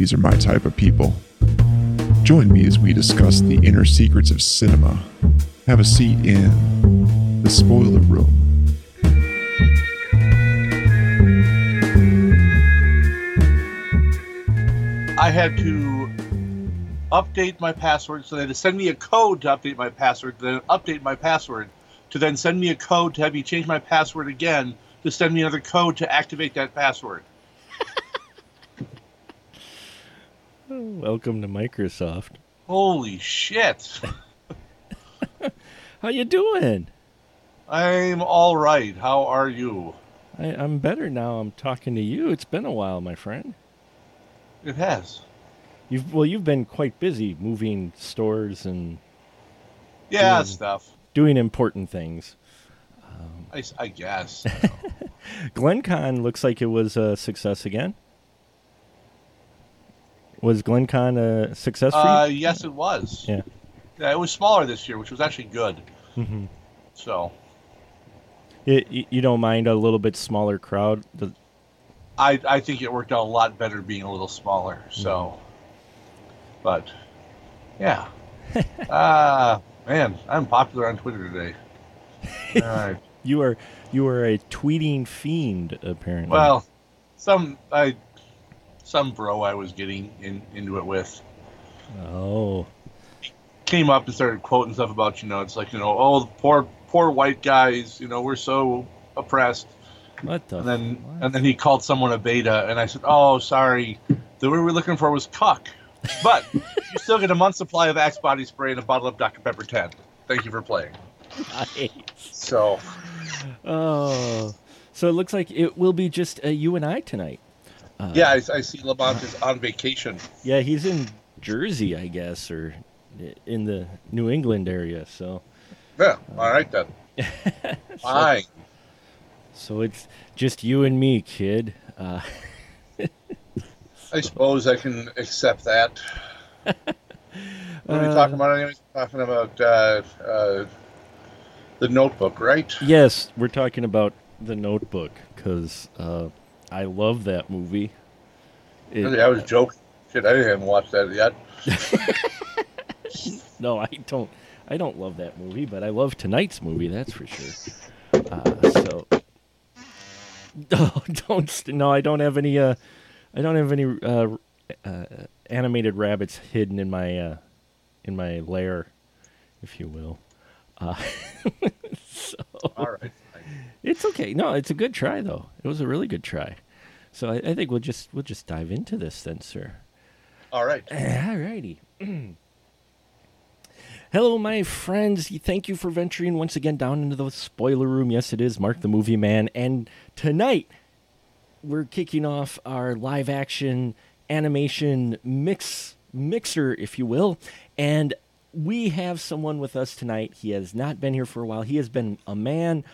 these are my type of people. Join me as we discuss the inner secrets of cinema. Have a seat in the spoiler room. I had to update my password, so they had to send me a code to update my password, then update my password, to then send me a code to have me change my password again, to send me another code to activate that password. Welcome to Microsoft. Holy shit! How you doing? I'm all right. How are you? I, I'm better now. I'm talking to you. It's been a while, my friend. It has. You've well, you've been quite busy moving stores and Yeah, Yeah. stuff. doing important things. I guess. GlenCon looks like it was a success again. Was GlenCon a success for uh, yes, it was. Yeah. Yeah, it was smaller this year, which was actually good. Mm-hmm. So It, you don't mind a little bit smaller crowd? The- I, I think it worked out a lot better being a little smaller. So, but yeah, ah man, I'm popular on Twitter today. All right. You are you are a tweeting fiend, apparently. Well, some I some bro I was getting in, into it with oh, came up and started quoting stuff about you know it's like you know oh the poor poor white guys you know we're so oppressed what the? and then what? and then he called someone a beta and I said oh sorry the word we were looking for was cuck but you still get a month's supply of Axe body spray and a bottle of Dr Pepper 10 thank you for playing Nice. so Oh, so it looks like it will be just uh, you and I tonight. Uh, yeah I, I see Lamont is on vacation yeah, he's in Jersey, I guess, or in the New England area. So, yeah all right then fine so it's just you and me, kid. Uh, I suppose I can accept that. What are we Uh, talking about anyways? Talking about uh, uh, the notebook, right? yes, we're talking about the Notebook because uh, I love that movie. It- I was joking. Shit, I haven't watched that yet. No, I don't. I don't love that movie, but I love tonight's movie. That's for sure. Uh, so, oh, don't. No, I don't have any. Uh, I don't have any uh, uh, animated rabbits hidden in my uh, in my lair, if you will. Uh, so All right. It's okay. No, it's a good try though. It was a really good try. So I, I think we'll just we'll just dive into this then, sir. All right. Alrighty. Hello, my friends. Thank you for venturing once again down into the spoiler room. Yes, it is Mark the Movie Man. And tonight, we're kicking off our live action animation mix mixer, if you will. And we have someone with us tonight. He has not been here for a while. He has been a man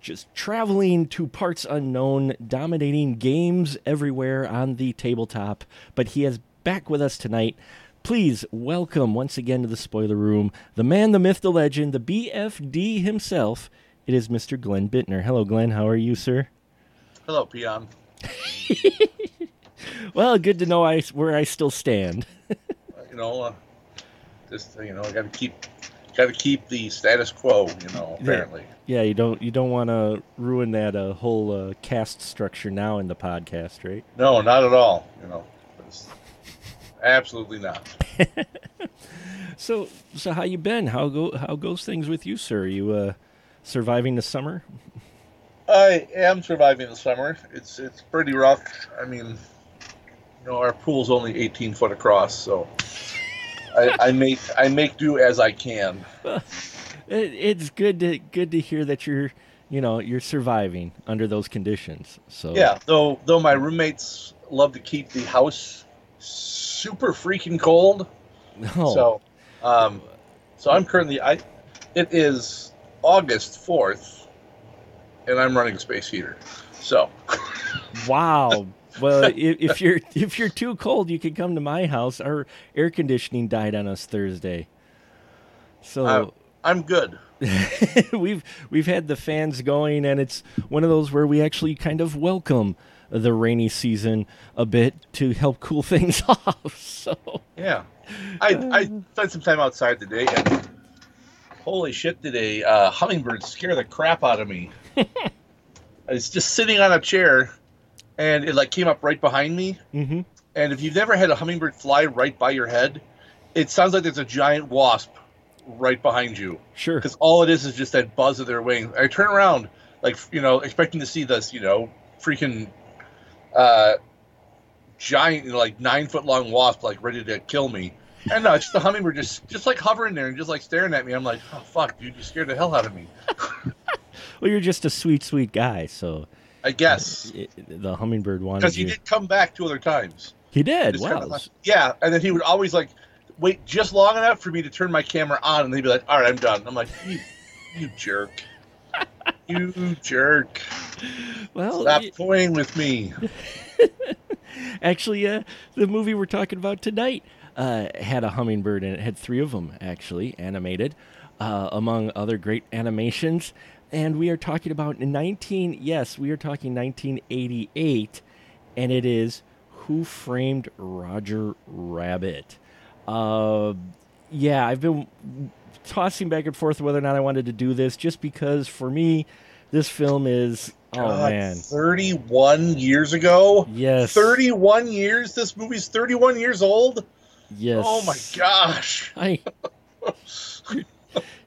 just traveling to parts unknown, dominating games everywhere on the tabletop. But he is back with us tonight. Please welcome once again to the spoiler room the man, the myth, the legend, the BFD himself. It is Mr. Glenn Bittner. Hello, Glenn. How are you, sir? Hello, Peon. Well, good to know I, where I still stand. You know, uh, just you know, I got to keep, got to keep the status quo. You know, apparently. Yeah, you don't you don't want to ruin that uh, whole uh, caste structure now in the podcast, right? No, not at all. You know, absolutely not. So, so how you been? How go how goes things with you, sir? Are you uh, surviving the summer? I am surviving the summer. It's it's pretty rough. I mean, you know, our pool's only 18 foot across, so I, I make I make do as I can. It, it's good to good to hear that you're you know you're surviving under those conditions. So Yeah, though though my roommates love to keep the house super freaking cold. Oh, So, um, so I'm currently I. It is August fourth, and I'm running a space heater. So, wow. Well, if, if you're if you're too cold, you can come to my house. Our air conditioning died on us Thursday, so Uh, I'm good. we've we've had the fans going, and it's one of those where we actually kind of welcome the rainy season a bit to help cool things off. So Yeah, I I spent some time outside today, and holy shit, did a uh, hummingbird scare the crap out of me. I was just sitting on a chair, and it like came up right behind me. hmm And if you've never had a hummingbird fly right by your head, it sounds like there's a giant wasp right behind you. sure, Because all it is is just that buzz of their wings. I turn around, like, you know, expecting to see this, you know, freaking uh, giant, you know, like nine foot long wasp, like ready to kill me. And no, it's just the hummingbird just, just like hovering there and just like staring at me. I'm like, oh, fuck, dude, you scared the hell out of me. well, you're just a sweet, sweet guy. So I guess. the hummingbird wanted Because he you. did come back two other times. He did. Wow. kinda like- yeah, and then he would always like wait just long enough for me to turn my camera on, and they'd be like, "All right, I'm done." I'm like, "You, you jerk, you jerk! well, Stop y- toying with me." actually, uh, the movie we're talking about tonight uh, had a hummingbird and it had three of them actually animated, uh, among other great animations. And we are talking about 19. Yes, we are talking 1988, and it is Who Framed Roger Rabbit. Uh, yeah, I've been tossing back and forth whether or not I wanted to do this, just because for me, this film is oh God, man, 31 years ago. yes, 31 years. This movie's 31 years old. yes. Oh my gosh. I, you're,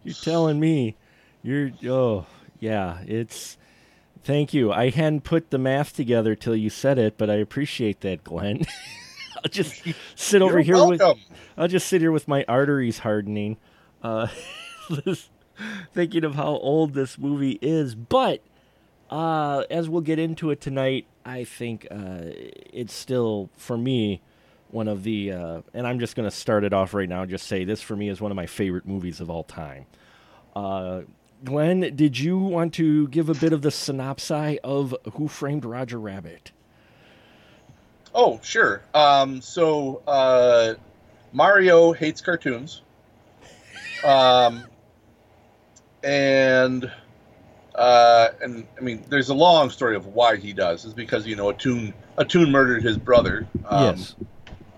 you're telling me, you're oh yeah, it's. Thank you. I hadn't put the math together till you said it, but I appreciate that, Glenn. I'll just sit over You're here with. welcome. I'll just sit here with my arteries hardening, uh, thinking of how old this movie is. But uh, as we'll get into it tonight, I think uh, it's still for me one of the. Uh, and I'm just going to start it off right now. and Just say this for me is one of my favorite movies of all time. Glenn, did you want to give a bit of the synopsis of Who Framed Roger Rabbit? Oh, sure. Um, so uh, Mario hates cartoons. Um, and uh, and I mean, there's a long story of why he does. Is because you know a toon a toon murdered his brother. Um, yes.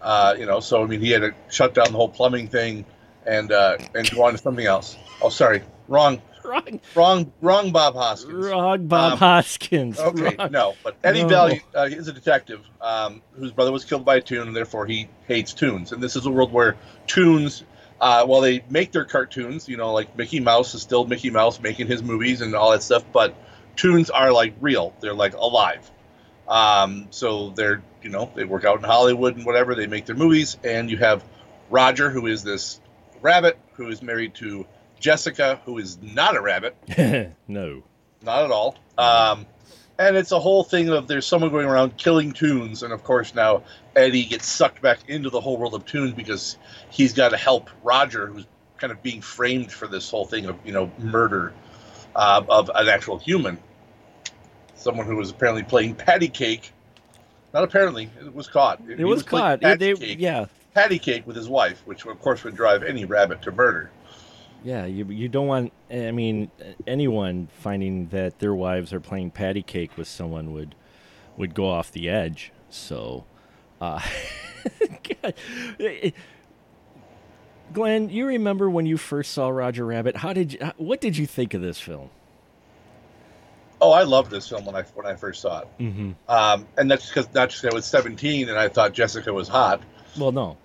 Uh, you know, so I mean, he had to shut down the whole plumbing thing and uh, and go on to something else. Oh, sorry, wrong, Wrong, wrong, wrong. Bob Hoskins. wrong Bob Um, Hoskins. Okay, Wrong. no, but Eddie No. Valley uh, is a detective um, whose brother was killed by a toon, and therefore he hates toons. And this is a world where toons, uh, while they make their cartoons, you know, like Mickey Mouse is still Mickey Mouse making his movies and all that stuff, but toons are like real; they're like alive. Um, so they're, you know, they work out in Hollywood and whatever. They make their movies, and you have Roger, who is this rabbit who is married to Jessica, who is not a rabbit. no. Not at all. Um, and it's a whole thing of there's someone going around killing toons, and of course now Eddie gets sucked back into the whole world of toons because he's got to help Roger, who's kind of being framed for this whole thing of you know murder uh, of an actual human, someone who was apparently playing patty cake. Not apparently, it was caught. It was playing caught. Patty, They, cake, yeah. patty cake with his wife, which of course would drive any rabbit to murder. Yeah, you you don't want. I mean, anyone finding that their wives are playing patty cake with someone would would go off the edge. So, uh, God. Glenn, you remember when you first saw Roger Rabbit? How did you? What did you think of this film? Oh, I loved this film when I when I first saw it. Mm-hmm. Um, and that's because not just 'cause I was 17 and I thought Jessica was hot. Well, no.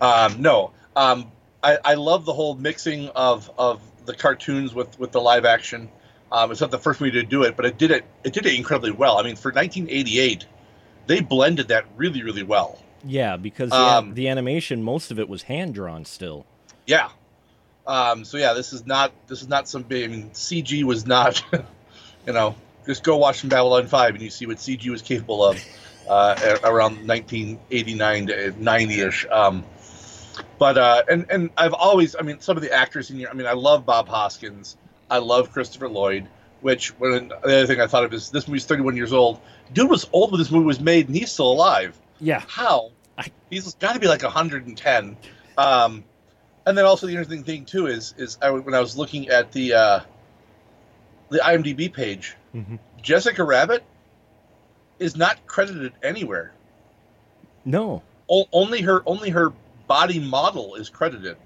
Um, no, um, I, I love the whole mixing of, of the cartoons with, with the live action. Um, it's not the first movie to do it, but it did it. It did it incredibly well. I mean, for 1988, they blended that really, really well. Yeah, because the, Um, the animation, most of it was hand drawn still. Yeah. Um, so yeah, this is not this is not some big. I mean, CG was not. you know, just go watch some Babylon Five and you see what CG was capable of. uh, around 1989 to 90ish. Um, but uh, and and I've always, I mean, some of the actors in here. I mean, I love Bob Hoskins. I love Christopher Lloyd. Which when the other thing I thought of is this movie's 31 years old. Dude was old when this movie was made, and he's still alive. Yeah. How? I- He's got to be like 110. Um, and then also the interesting thing too is is I, when I was looking at the uh, the IMDb page, Mhm. Jessica Rabbit is not credited anywhere. No. O- only her only her body model is credited.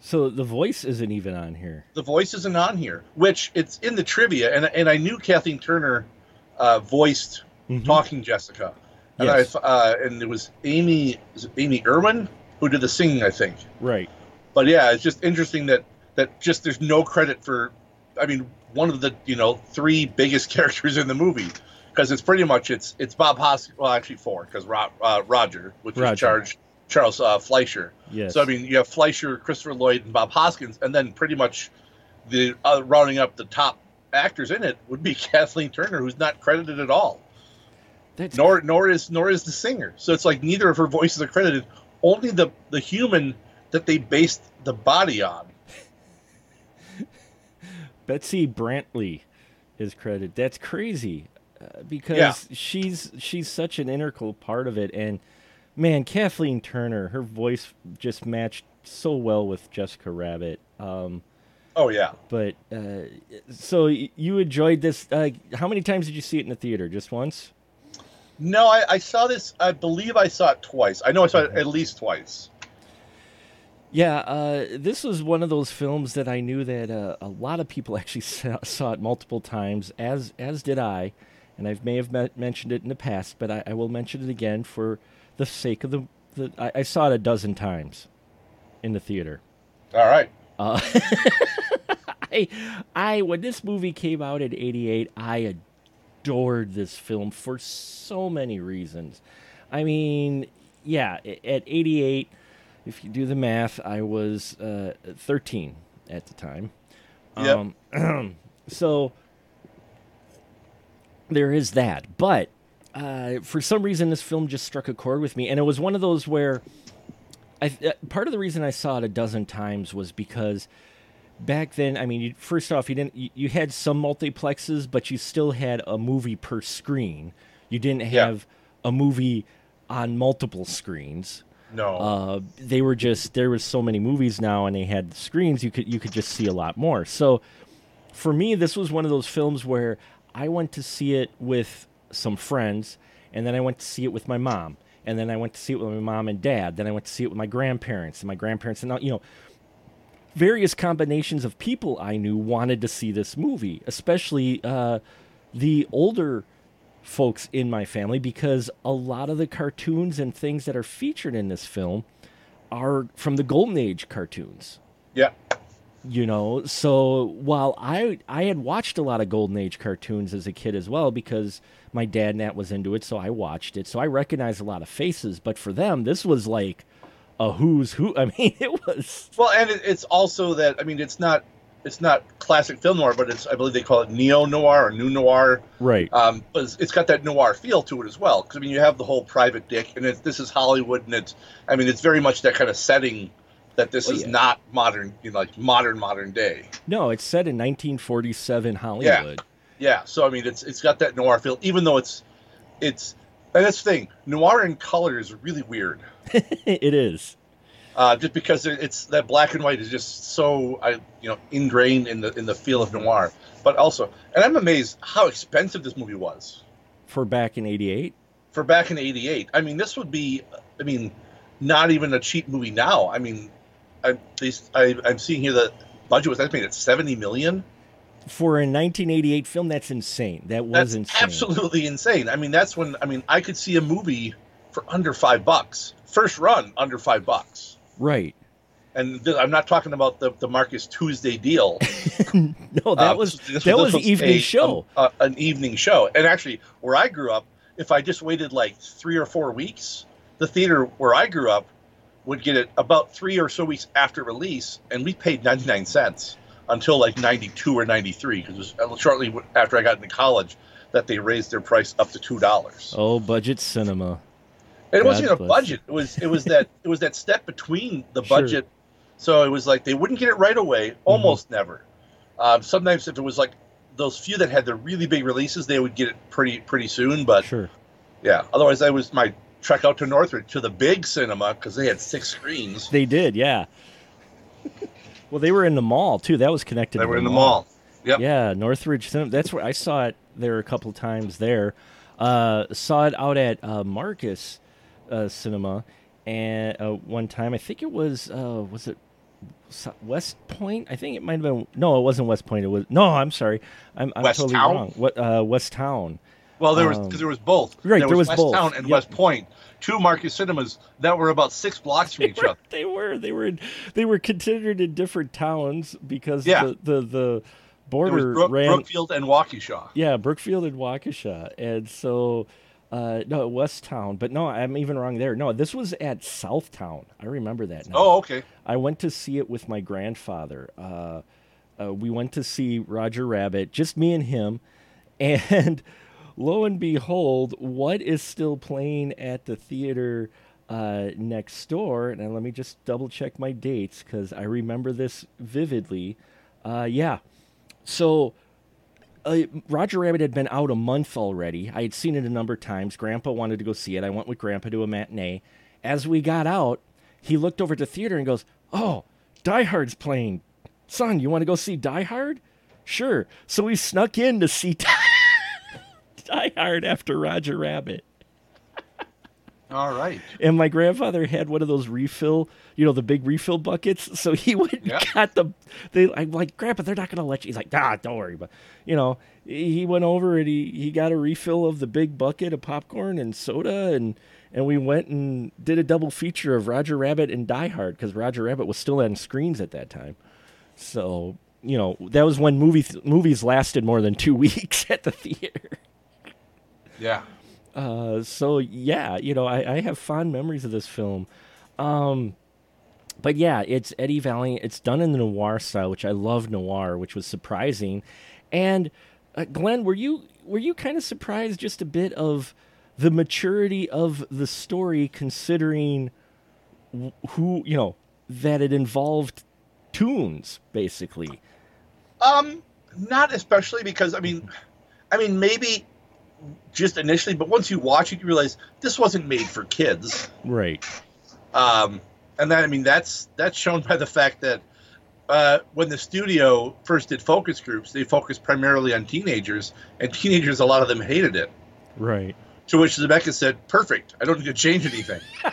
So the voice isn't even on here. The voice isn't on here, which it's in the trivia, and and I knew Kathleen Turner uh, voiced Mhm. talking Jessica, and Yes. I uh, and it was Amy Amy Irving who did the singing, I think. Right. But yeah, it's just interesting that that just there's no credit for. I mean, one of the you know three biggest characters in the movie because it's pretty much it's it's Bob Hoskins. Well, actually four because Ro- uh, Roger, which Roger. was charged Charles uh, Fleischer. Yes. So I mean, you have Fleischer, Christopher Lloyd, and Bob Hoskins, and then pretty much the uh, rounding up the top actors in it would be Kathleen Turner, who's not credited at all. That's Nor nor is nor is the singer. So it's like neither of her voices are credited. Only the the human that they based the body on. Betsy Brantley is credited. That's crazy uh, because Yeah. she's she's such an integral part of it. And man, Kathleen Turner, her voice just matched so well with Jessica Rabbit. Um, Oh yeah. but uh, so you enjoyed this? Uh, how many times did you see it in the theater? Just once? No, I, I saw this. I believe I saw it twice. I know I saw it at least twice. Yeah, uh, this was one of those films that I knew that uh, a lot of people actually saw, saw it multiple times, as as did I, and I may have me- mentioned it in the past, but I, I will mention it again for the sake of the. the I, I saw it a dozen times in the theater. All right. Uh, I, I when this movie came out in '88, I adored this film for so many reasons. I mean, yeah, at '88, if you do the math, I was uh, 13 at the time. Yep. Um, so there is that, but uh, for some reason, this film just struck a chord with me, and it was one of those where. I, uh, part of the reason I saw it a dozen times was because back then, I mean, you, first off, you didn't you, you had some multiplexes, but you still had a movie per screen. You didn't Yeah. have a movie on multiple screens. No. Uh, they were just there was so many movies now, and they had screens. You could you could just see a lot more. So for me, this was one of those films where I went to see it with some friends, and then I went to see it with my mom, and then I went to see it with my mom and dad. Then I went to see it with my grandparents and my grandparents, and you know, various combinations of people I knew wanted to see this movie, especially uh, the older folks in my family, because a lot of the cartoons and things that are featured in this film are from the Golden Age cartoons yeah. You know so while i i had watched a lot of golden age cartoons as a kid as well because my dad and that was into it so i watched it so i recognized a lot of faces but for them this was like a who's who i mean it was Well, and it, it's also that I mean, it's not it's not classic film noir, but it's I believe they call it neo noir or new noir. right Um, but it's, it's got that noir feel to it as well. Because I mean, you have the whole private dick, and it, this is Hollywood, and it's I mean, it's very much that kind of setting that this Well, is yeah. not modern, you know, like modern modern day. no it's set in 1947 hollywood Yeah, yeah, so I mean, it's it's got that noir feel, even though it's it's and that's the thing. Noir in color is really weird. it is uh, just because it's that black and white is just so I you know ingrained in the in the feel of noir. But also, and I'm amazed how expensive this movie was for back in 88 for back in '88. I mean, this would be, I mean, not even a cheap movie now. I mean, I, I I'm seeing here that budget was estimated at 70 million. for a 1988 film that's insane that was That's insane absolutely insane. I mean, that's when I mean I could see a movie for under five bucks, first run under five bucks. right And th- I'm not talking about the, the Marcus Tuesday deal. no that Uh, was this- that this was evening a- show a- a- an evening show. And actually, where I grew up, if I just waited like three or four weeks, the theater where I grew up would get it about three or so weeks after release, and we paid 99 cents until like 92 or 93, because it was uh, shortly after I got into college that they raised their price up to two dollars. Oh, budget cinema. And it wasn't even a budget. It was it was that it was that step between the budget. Sure. So it was like they wouldn't get it right away, almost never. Um, sometimes if it was like those few that had the really big releases, they would get it pretty pretty soon. But Sure. yeah, otherwise that was my trek out to Northridge to the big cinema because they had six screens. They did, yeah. well, they were in the mall too. That was connected. They to were in the mall. Yep. Yeah, Northridge Cinema. That's where I saw it there a couple times. There, uh, saw it out at uh, Marcus uh, Cinema, and uh, one time I think it was uh, was it West Point? I think it might have been. No, it wasn't West Point. It was no. I'm sorry. I'm, I'm West totally Town? wrong. What uh, West Town? Well, there was Um, because there was both. right, there there was, was West both. Town and Yep. West Point, two Marcus cinemas that were about six blocks from each other. They were. They were. They were considered in different towns because Yeah. the the, the There was border Brook, ran. Brookfield and Waukesha. Yeah, Brookfield and Waukesha, and so uh, no, West Town. But no, I'm even wrong there. No, this was at Southtown. I remember that. Now. Oh, okay. I went to see it with my grandfather. Uh, uh, we went to see Roger Rabbit, just me and him, and lo and behold, what is still playing at the theater uh, next door? And let me just double check my dates because I remember this vividly. Uh, yeah, so uh, Roger Rabbit had been out a month already. I had seen it a number of times. Grandpa wanted to go see it. I went with Grandpa to a matinee. As we got out, he looked over at the theater and goes, "Oh, Die Hard's playing. Son, you want to go see Die Hard?" Sure. So we snuck in to see Die Hard after Roger Rabbit. All right. And my grandfather had one of those refill, you know, the big refill buckets. So he went and Yeah. got the. They, I'm like, Grandpa, they're not going to let you. He's like, ah, don't worry. But you know, he went over and he he got a refill of the big bucket of popcorn and soda, and and we went and did a double feature of Roger Rabbit and Die Hard because Roger Rabbit was still on screens at that time. So you know, that was when movie movies lasted more than two weeks at the theater. Yeah. Uh, so yeah, you know, I, I have fond memories of this film. Um, but yeah, it's Eddie Valiant. It's done in the noir style, which I love noir, which was surprising. And uh, Glenn, were you were you kind of surprised just a bit of the maturity of the story, considering who you know that it involved toons basically? Um, not especially because I mean, I mean maybe just initially, but once you watch it, you realize this wasn't made for kids. Right. Um, and that I mean that's that's shown by the fact that uh, when the studio first did focus groups, they focused primarily on teenagers, and teenagers, a lot of them hated it. Right. To which Zemeckis said, "Perfect. I don't need to change anything."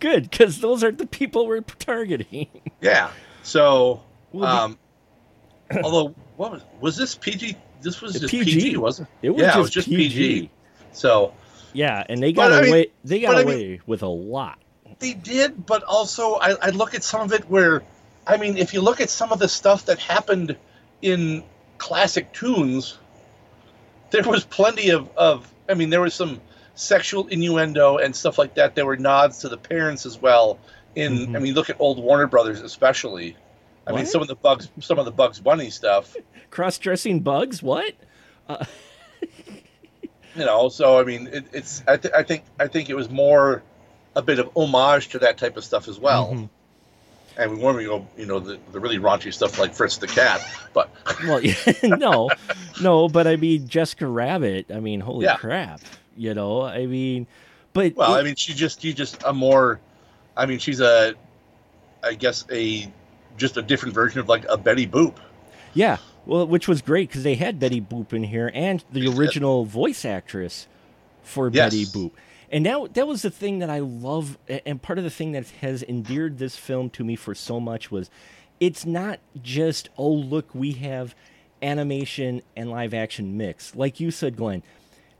Good, because those are the people we're targeting. yeah. So, um, although what was was this PG? This was just PG. PG, wasn't It was yeah, just, it was just PG. PG. So Yeah, and they got But, I mean- away. they got but, I mean- away with a lot. they did, but also I, I look at some of it where, I mean, if you look at some of the stuff that happened in classic toons, there was plenty of, of I mean, there was some sexual innuendo and stuff like that. There were nods to the parents as well. In Mhm. I mean, look at old Warner Brothers especially. I mean, some of the bugs, some of the Bugs Bunny stuff. Cross-dressing bugs? What? You know, so I mean, it, it's I, th- I think I think it was more a bit of homage to that type of stuff as well. Mhm. And we want to go, you know, the, the really raunchy stuff like Fritz the Cat. But Well, yeah, no, no, but I mean Jessica Rabbit. I mean, holy Yeah. crap! You know, I mean, but well, it- I mean, she just she's just a more, I mean, she's a, I guess a just a different version of like a Betty Boop. yeah, well, which was great because they had Betty Boop in here and the original voice actress for Yes. Betty Boop. And that that was the thing that I love, and part of the thing that has endeared this film to me for so much was, it's not just oh look we have animation and live action mix like you said, Glenn.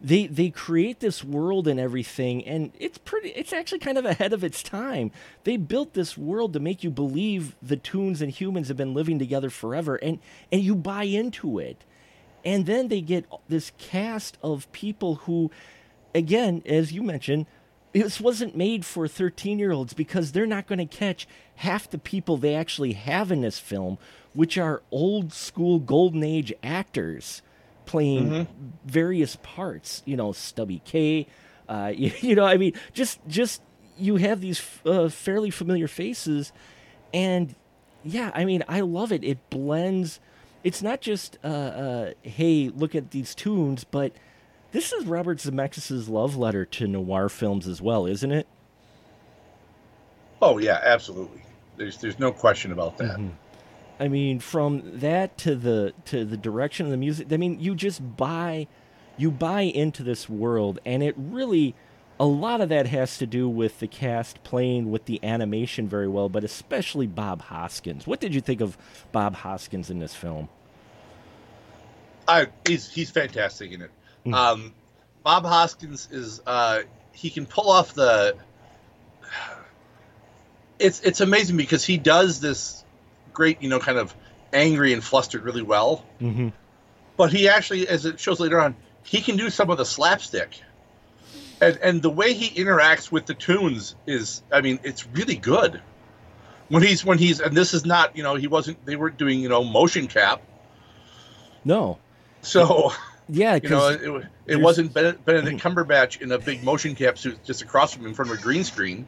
They they create this world and everything, and it's pretty. It's actually kind of ahead of its time. They built this world to make you believe the toons and humans have been living together forever, and and you buy into it. And then they get this cast of people who, again, as you mentioned, this wasn't made for 13 year olds because they're not going to catch half the people they actually have in this film, which are old school golden age actors. Playing Mhm. various parts. You know, Stubby Kaye. Uh, you, you know, I mean, just just you have these uh, fairly familiar faces, and yeah, I mean, I love it. It blends. It's not just uh, uh, hey, look at these toons, but this is Robert Zemeckis' love letter to noir films as well, isn't it? Oh yeah, absolutely. There's there's no question about that. I mean, from that to the to the direction of the music. I mean, you just buy, you buy into this world, and it really, a lot of that has to do with the cast playing with the animation very well, but especially Bob Hoskins. What did you think of Bob Hoskins in this film? I he's he's fantastic in it. Mm. Um, Bob Hoskins is uh, he can pull off the. It's it's amazing because he does this great you know kind of angry and flustered really well, Mm-hmm. but he actually as it shows later on he can do some of the slapstick, and and the way he interacts with the toons is I mean it's really good. When he's when he's and this is not you know he wasn't they weren't doing you know motion cap No, so. yeah, You know, it, it wasn't Ben- Benedict Cumberbatch in a big motion cap suit just across from him in front of a green screen.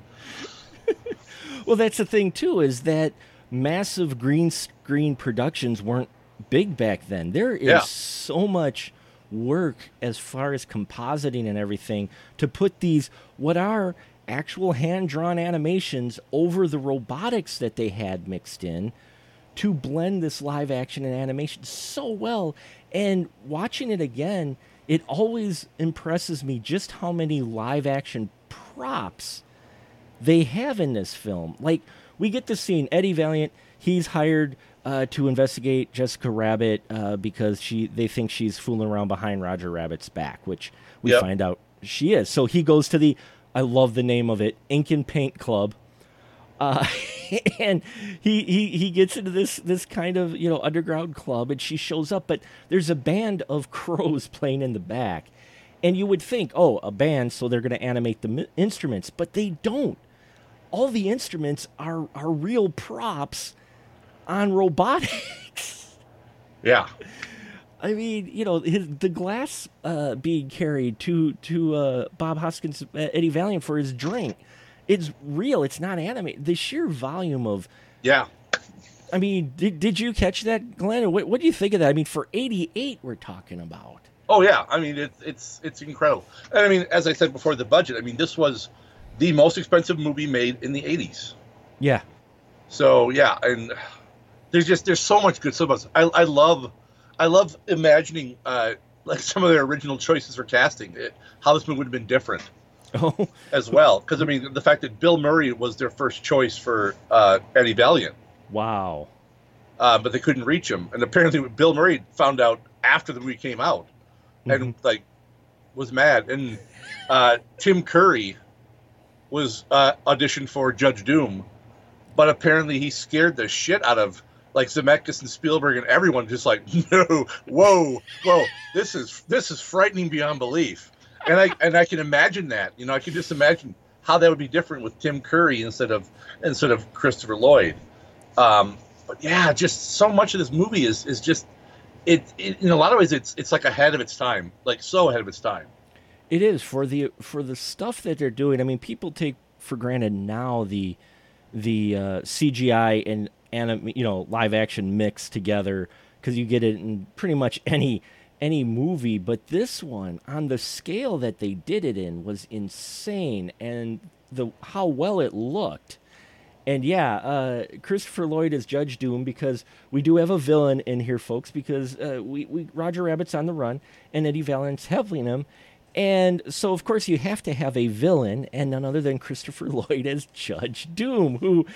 well, that's the thing too is that massive green screen productions weren't big back then. There is Yeah. so much work as far as compositing and everything to put these what are actual hand drawn animations over the robotics that they had mixed in to blend this live action and animation so well. And watching it again, it always impresses me just how many live action props they have in this film. Like we get the scene Eddie Valiant, he's hired uh, to investigate Jessica Rabbit uh, because she they think she's fooling around behind Roger Rabbit's back, which we Yep. find out she is. So he goes to the I love the name of it, Ink and Paint Club. Uh, and he, he he gets into this this kind of you know underground club and she shows up but there's a band of crows playing in the back and you would think oh a band so they're going to animate the instruments but they don't all the instruments are are real props on robotics Yeah, I mean, you know, his, the glass uh, being carried to to uh, Bob Hoskins, uh, Eddie Valiant for his drink, it's real. It's not animated. The sheer volume of, yeah. I mean, did, did you catch that, Glenn? What, what do you think of that? I mean, for '88, we're talking about. Oh yeah. I mean, it's it's it's incredible. And I mean, as I said before, the budget. I mean, this was the most expensive movie made in the '80s. Yeah, So yeah, and there's just there's so much good stuff. I I love I love imagining uh, like some of their original choices for casting. It, how this movie would have been different oh, as well. Because I mean, the fact that Bill Murray was their first choice for uh, Eddie Valiant. wow, uh, but they couldn't reach him. And apparently, Bill Murray found out after the movie came out, and like was mad. And uh, Tim Curry was uh, auditioned for Judge Doom, but apparently he scared the shit out of like Zemeckis and Spielberg and everyone. Just like, no, whoa, whoa, this is this is frightening beyond belief. And I and I can imagine that. You know, I can just imagine how that would be different with Tim Curry instead of instead of Christopher Lloyd. Um, but yeah, just so much of this movie is is just it, it in a lot of ways it's it's like ahead of its time, like so ahead of its time. It is for the for the stuff that they're doing. I mean, people take for granted now the the uh, CGI and anim, you know live action mix together because you get it in pretty much any any movie. But this one, on the scale that they did it in, was insane, and the how well it looked. And yeah, uh, Christopher Lloyd is Judge Doom because we do have a villain in here, folks. Because uh, we, we Roger Rabbit's on the run, and Eddie Valiant's helping him, and so of course you have to have a villain, and none other than Christopher Lloyd as Judge Doom. Who,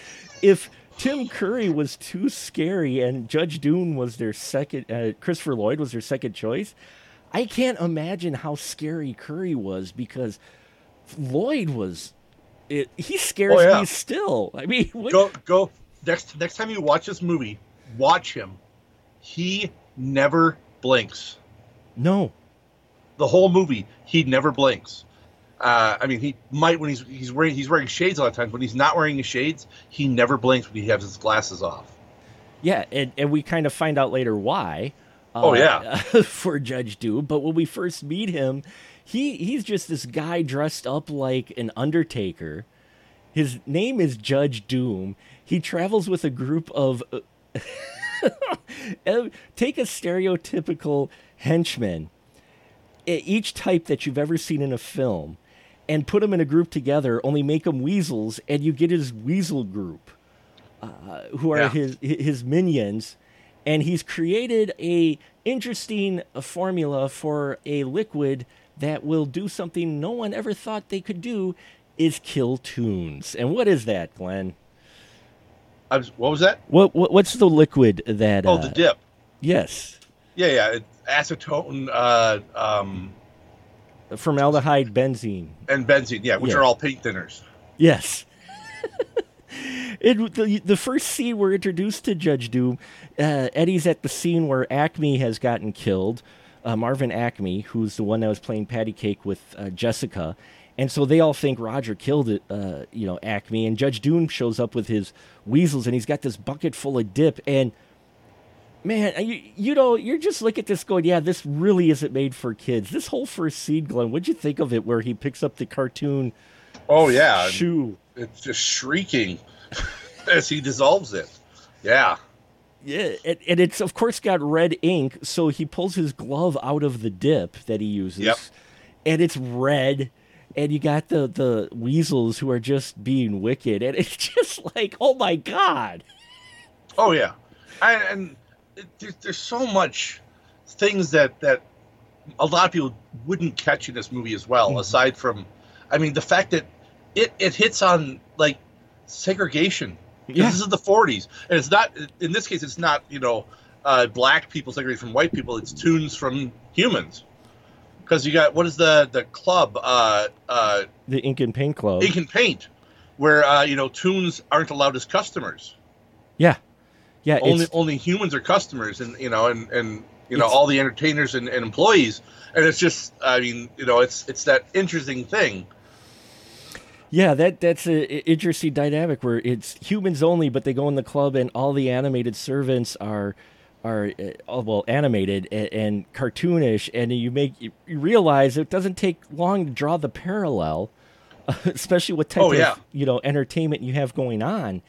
if Tim Curry was too scary and Judge Doom was their second, uh, Christopher Lloyd was their second choice, I can't imagine how scary Curry was because Lloyd was. It, he scares Oh, yeah. me still. I mean, what, Go go next next time you watch this movie, watch him. He never blinks. no, The whole movie, he never blinks. Uh, I mean, he might when he's he's wearing he's wearing shades a lot of times. When he's not wearing his shades, he never blinks when he has his glasses off. yeah, and, and we kind of find out later why. Oh, yeah. for Judge Doom. But when we first meet him, he he's just this guy dressed up like an Undertaker. His name is Judge Doom. He travels with a group of. Uh, take a stereotypical henchman, each type that you've ever seen in a film, and put them in a group together. Only make them weasels, and you get his weasel group, uh, who are Yeah. his his minions. And he's created a interesting uh, formula for a liquid that will do something no one ever thought they could do is kill toons. And what is that, Glenn? I was, what was that? What, what what's the liquid that? Oh, uh, the dip. Yes, Yeah, yeah. It, acetone uh, um, formaldehyde, benzene. and benzene. Yeah, which are all paint thinners. Yes. it, the, the first scene we're introduced to Judge Doom, uh, Eddie's at the scene where Acme has gotten killed. Uh, Marvin Acme, who's the one that was playing patty cake with uh, Jessica, and so they all think Roger killed it, uh, you know, Acme. And Judge Doom shows up with his weasels, and he's got this bucket full of dip. And man, you, you know, you're just look at this going, yeah, this really isn't made for kids. This whole first scene, Glenn, what'd you think of it? Where he picks up the cartoon Oh yeah, shoe. it's just shrieking as he dissolves it. Yeah. Yeah, and, and it's of course got red ink, so he pulls his glove out of the dip that he uses, Yep. and it's red. And you got the the weasels who are just being wicked, and it's just like, oh my god! Oh yeah, I, and there's, there's so much things that that a lot of people wouldn't catch in this movie as well. Mhm. Aside from, I mean, the fact that it it hits on like segregation. Yeah. This is the 40s, and it's not. In this case, it's not you know uh, black people segregated from white people. It's toons from humans. Because you got what is the the club? Uh, uh, The Ink and Paint Club. Ink and Paint, where uh, you know toons aren't allowed as customers. yeah, yeah. only it's, only humans are customers and you know and and you know all the entertainers and, and employees and it's just i mean you know it's it's that interesting thing yeah, that that's a a interesting dynamic where it's humans only, but they go in the club and all the animated servants are are uh, well animated and, and cartoonish, and you make you you realize it doesn't take long to draw the parallel, especially what type Oh, yeah. of you know entertainment you have going on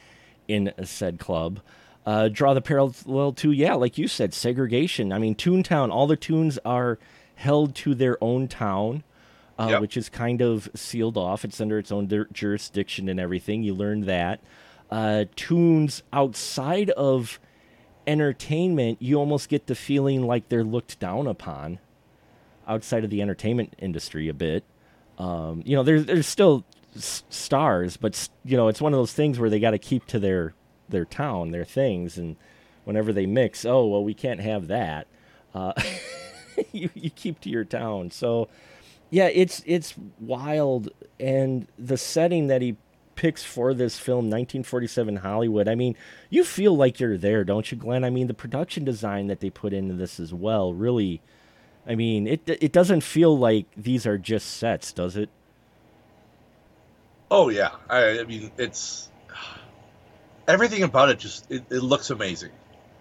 in a said club. Uh, draw the parallel to yeah, like you said, segregation. I mean, Toontown. All the toons are held to their own town uh, Yep. which is kind of sealed off. It's under its own jurisdiction and everything. You learn that. Uh, toons outside of entertainment, you almost get the feeling like they're looked down upon outside of the entertainment industry a bit. Um, you know, there's there's still s- stars, but you know, it's one of those things where they got to keep to their their town, their things, and whenever they mix, oh well, we can't have that. Uh, you you keep to your town, so yeah, it's it's wild, and the setting that he picks for this film, 1947 Hollywood. I mean, you feel like you're there, don't you, Glenn? I mean, the production design that they put into this as well, really. I mean, it it doesn't feel like these are just sets, does it? oh yeah i, I mean it's everything about it just it, it looks amazing.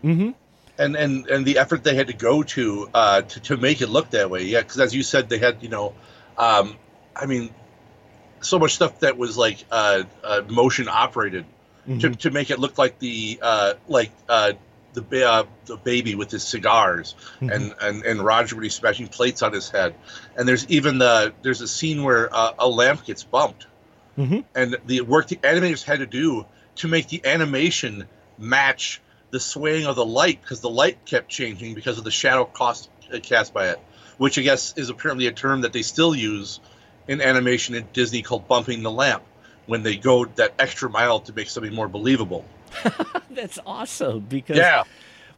Mm-hmm. and and and the effort they had to go to uh to, to make it look that way. Yeah because as you said they had you know um i mean so much stuff that was like uh, uh motion operated to, to make it look like the uh like uh the ba- uh, the baby with his cigars and, and and Roger when he's smashing plates on his head. And there's even the there's a scene where uh, a lamp gets bumped. Mhm. and the work the animators had to do to make the animation match the swaying of the light because the light kept changing because of the shadow cost uh, cast by it which I guess is apparently a term that they still use in animation at Disney called bumping the lamp when they go that extra mile to make something more believable. That's awesome because yeah.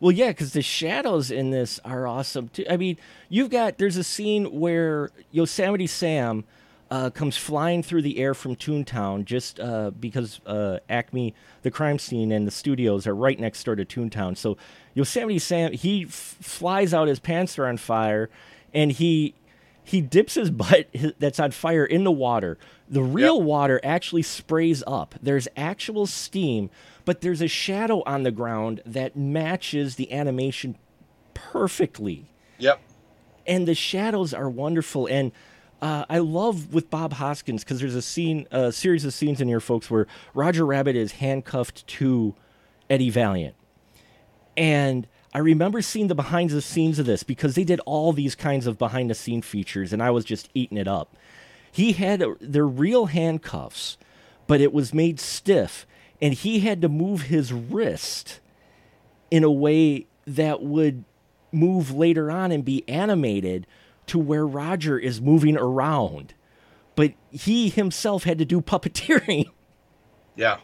Well, yeah, because the shadows in this are awesome too. I mean, you've got there's a scene where Yosemite Sam uh, comes flying through the air from Toontown just uh, because uh, Acme, the crime scene, and the studios are right next door to Toontown. So Yosemite Sam he f- flies out, his pants are on fire, and he he dips his butt that's on fire in the water. The real water actually sprays up. There's actual steam, but there's a shadow on the ground that matches the animation perfectly. Yep. And the shadows are wonderful. And uh, I love with Bob Hoskins because there's a scene, a series of scenes in here, folks, where Roger Rabbit is handcuffed to Eddie Valiant. And I remember seeing the behind the scenes of this because they did all these kinds of behind the scene features, and I was just eating it up. He had their real handcuffs, but it was made stiff, and he had to move his wrist in a way that would move later on and be animated to where Roger is moving around. But he himself had to do puppeteering. Yeah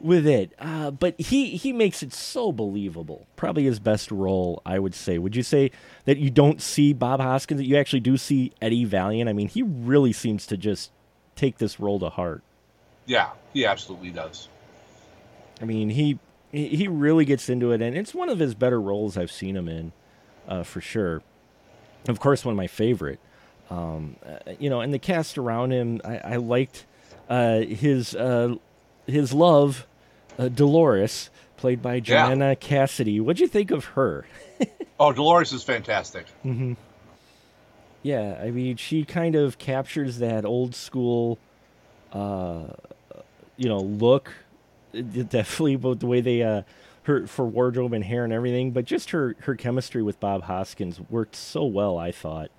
with it. Uh, but he he makes it so believable. Probably his best role, I would say. Would you say that you don't see Bob Hoskins? That you actually do see Eddie Valiant? I mean, he really seems to just take this role to heart. Yeah, he absolutely does. I mean, he he really gets into it, and it's one of his better roles I've seen him in, uh, for sure. Of course, one of my favorite. Um, uh, you know, and the cast around him, I, I liked uh, his uh, his love uh, Dolores, played by Joanna yeah. Cassidy. What'd you think of her? oh, Dolores is fantastic. Mm-hmm. Yeah, I mean, she kind of captures that old school, uh, you know, look. Definitely about the way they, uh, her for wardrobe and hair and everything, but just her her chemistry with Bob Hoskins worked so well. I thought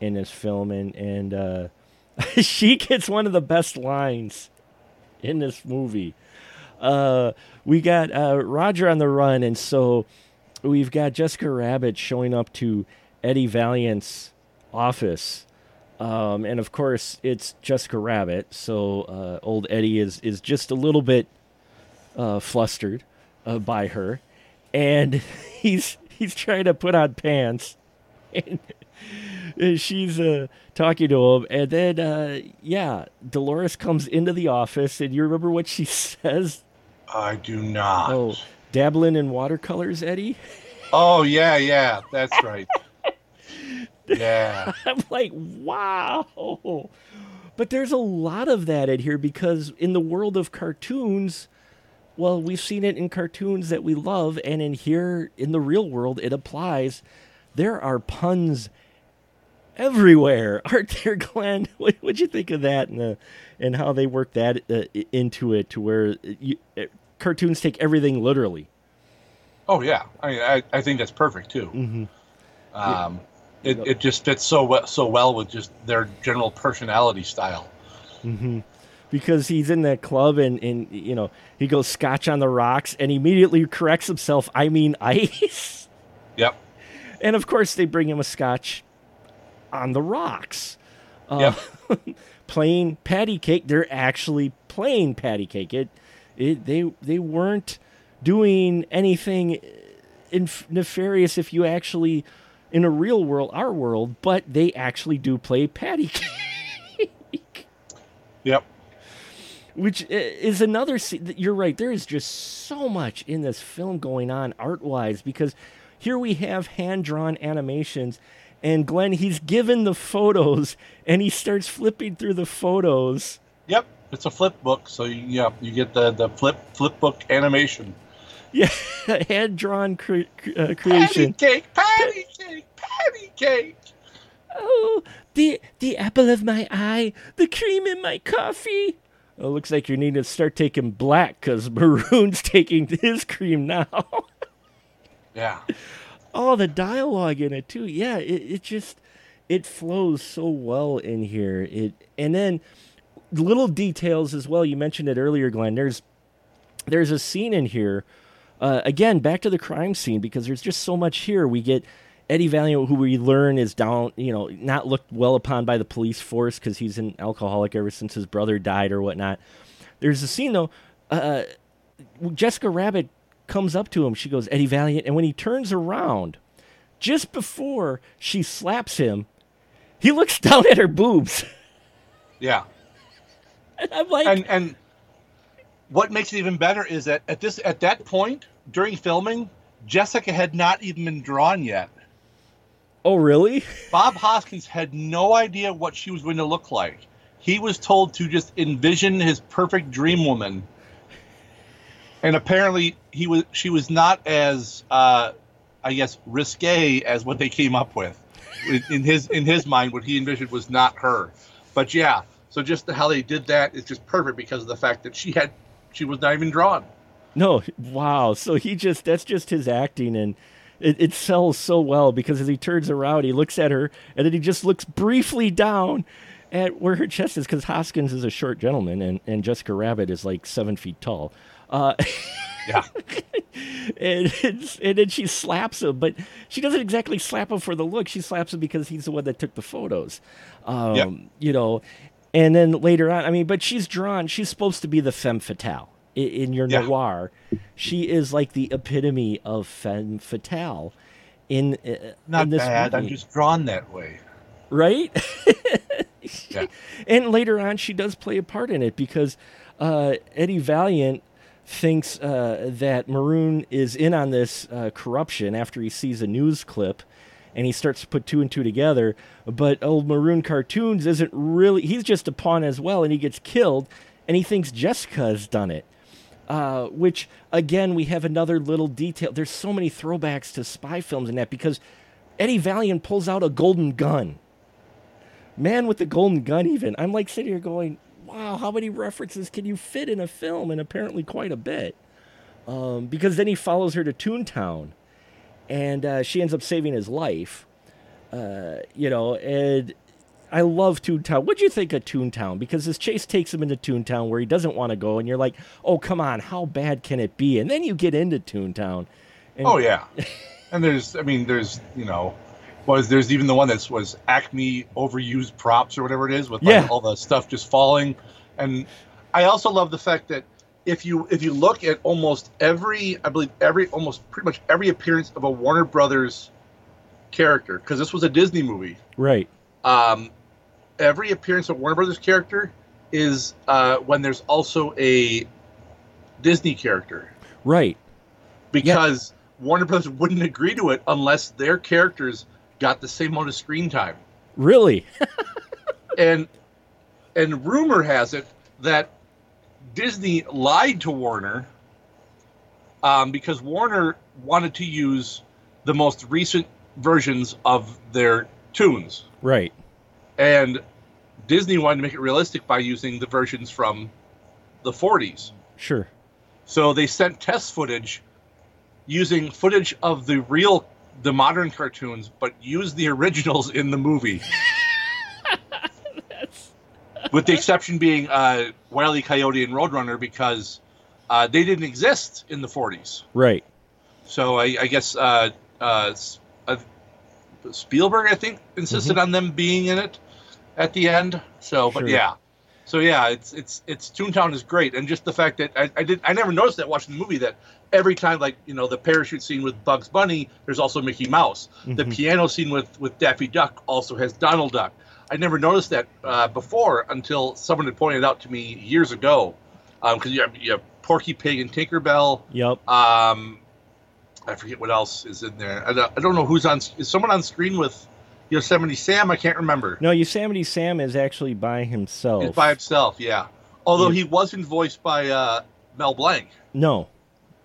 in this film, and and uh, she gets one of the best lines in this movie uh, we got uh, Roger on the run, and so we've got Jessica Rabbit showing up to Eddie Valiant's office. Um, and of course, it's Jessica Rabbit, so uh, old Eddie is, is just a little bit uh, flustered uh, by her, and he's he's trying to put on pants, and, and she's uh, talking to him, and then uh, yeah, Dolores comes into the office, and you remember what she says I do not. Oh, dabbling in watercolors, Eddie? Oh, yeah, yeah, that's right. yeah. I'm like, wow. But there's a lot of that in here because in the world of cartoons, well, we've seen it in cartoons that we love, and in here, in the real world, it applies. There are puns everywhere, aren't there, Glenn? What would you think of that and the, and how they work that uh, into it to where you, cartoons take everything literally. Oh yeah, I I, I think that's perfect too. Mm-hmm. Um, yeah. it, it just fits so well so well with just their general personality style. Mm-hmm. Because he's in that club and, and you know he goes scotch on the rocks and immediately corrects himself. I mean ice. Yep. And of course they bring him a scotch on the rocks. Uh, yep. playing patty cake. They're actually playing patty cake. It it, they they weren't doing anything inf- nefarious if you actually in a real world our world but they actually do play patty cake yep which is another you're right there is just so much in this film going on art wise because here we have hand drawn animations and Glenn he's given the photos and he starts flipping through the photos yep it's a flip book, so you, yeah, you get the the flip flip book animation. Yeah, hand drawn cre- uh, creation. Patty cake, patty cake, patty cake. Oh, the the apple of my eye, the cream in my coffee. Oh, looks like you need to start taking black because Maroon's taking his cream now. yeah. Oh, the dialogue in it too. Yeah, it, it just it flows so well in here. It and then little details as well. You mentioned it earlier, Glenn. There's there's a scene in here. Uh, again, back to the crime scene because there's just so much here. We get Eddie Valiant, who we learn is down, you know, not looked well upon by the police force because he's an alcoholic ever since his brother died or whatnot. There's a scene though. Uh, Jessica Rabbit comes up to him. She goes, Eddie Valiant, and when he turns around, just before she slaps him, he looks down at her boobs. Yeah. And I'm like, and and what makes it even better is that at this at that point during filming, Jessica had not even been drawn yet. Oh, really? Bob Hoskins had no idea what she was going to look like. He was told to just envision his perfect dream woman. And apparently, he was she was not as uh, I guess, risque as what they came up with. In, his in his mind, what he envisioned was not her. But yeah, so just the, how they did that is just perfect because of the fact that she had she was not even drawn. No, wow. So he just that's just his acting and it, it sells so well because as he turns around, he looks at her and then he just looks briefly down at where her chest is because Hoskins is a short gentleman and, and Jessica Rabbit is like seven feet tall. Uh, Yeah. and, and then she slaps him, but she doesn't exactly slap him for the look. She slaps him because he's the one that took the photos. Um, Yep. You know, and then later on, I mean, but she's drawn, she's supposed to be the femme fatale in your Yeah. noir. She is like the epitome of femme fatale in, uh, Not in this bad. I'm just drawn that way. right? Yeah. And later on, she does play a part in it because uh, Eddie Valiant thinks uh, that Maroon is in on this uh, corruption after he sees a news clip and he starts to put two and two together. But old Maroon Cartoons isn't really, he's just a pawn as well and he gets killed and he thinks Jessica has done it. Uh, which again, we have another little detail. There's so many throwbacks to spy films in that because Eddie Valiant pulls out a golden gun. Man with the golden gun even. I'm like sitting here going wow how many references can you fit in a film? And apparently quite a bit. Um, because then he follows her to toontown and uh, she ends up saving his life. Uh, you know and i love toontown what'd you think of toontown because this chase takes him into toontown where he doesn't want to go and you're like oh come on how bad can it be and then you get into toontown and Oh yeah. and there's, I mean, there's, you know, was there's even the one that was Acme overused props or whatever it is with like Yeah. all the stuff just falling. And I also love the fact that if you if you look at almost every, I believe every almost pretty much every appearance of a Warner Brothers character, because this was a Disney movie. right um, every appearance of Warner Brothers character is uh, when there's also a Disney character right because Warner Brothers wouldn't agree to it unless their characters got the same amount of screen time. really And and rumor has it that Disney lied to Warner um, because Warner wanted to use the most recent versions of their toons. right and Disney wanted to make it realistic by using the versions from the 40s. sure So they sent test footage using footage of the real the modern cartoons but used the originals in the movie. With the exception being uh, Wile E. Coyote and Roadrunner because uh, they didn't exist in the 40s. right So I, I guess uh, uh, uh, Spielberg, I think, insisted on them being in it at the end. So, but Sure. yeah, so yeah, it's it's it's Toontown is great, and just the fact that I, I did I never noticed that watching the movie that every time like you know the parachute scene with Bugs Bunny, there's also Mickey Mouse. The Mhm. piano scene with with Daffy Duck also has Donald Duck. I never noticed that uh, before until someone had pointed out to me years ago, because you, have, you have Porky Pig and Tinkerbell. yep Um, I forget what else is in there. I don't, I don't know who's on. Is someone on screen with Yosemite Sam? I can't remember. No, Yosemite Sam is actually by himself. He's by himself. Yeah. Although Yeah. he wasn't voiced by uh, Mel Blanc no,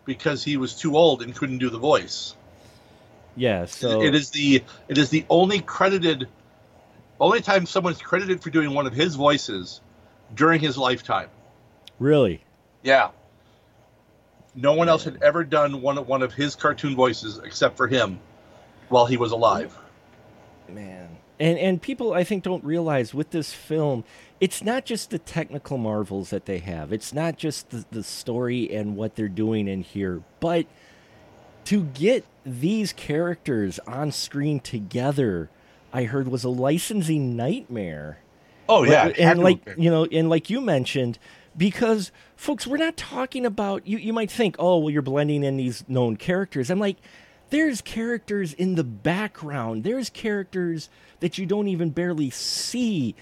because he was too old and couldn't do the voice. yeah. So it is the it is the only credited, only time someone's credited for doing one of his voices during his lifetime. really Yeah. No one else had ever done one of one of his cartoon voices except for him while he was alive. Man, and and people I think don't realize with this film, it's not just the technical marvels that they have. It's not just the, the story and what they're doing in here, but to get these characters on screen together, I heard was a licensing nightmare. Oh yeah, Like, and like you know, and like you mentioned, because folks, we're not talking about you. You might think, oh, well, you're blending in these known characters. I'm like, there's characters in the background. There's characters that you don't even barely see.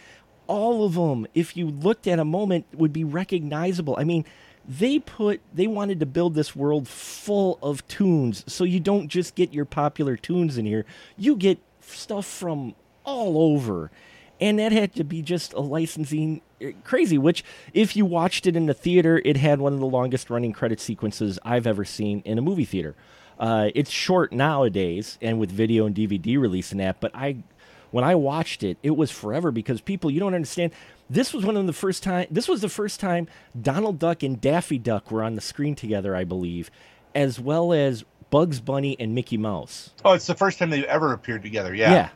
All of them, if you looked at a moment, would be recognizable. I mean, they put they wanted to build this world full of toons, so you don't just get your popular toons in here. You get stuff from all over and that had to be just a licensing uh, crazy which if you watched it in the theater it had one of the longest running credit sequences i've ever seen in a movie theater Uh, it's short nowadays, and with video and DVD release and that. But I, when I watched it, it was forever because people you don't understand. This was one of the first time. This was the first time Donald Duck and Daffy Duck were on the screen together, I believe, as well as Bugs Bunny and Mickey Mouse. Oh, it's the first time they've ever appeared together. Yeah. Yeah.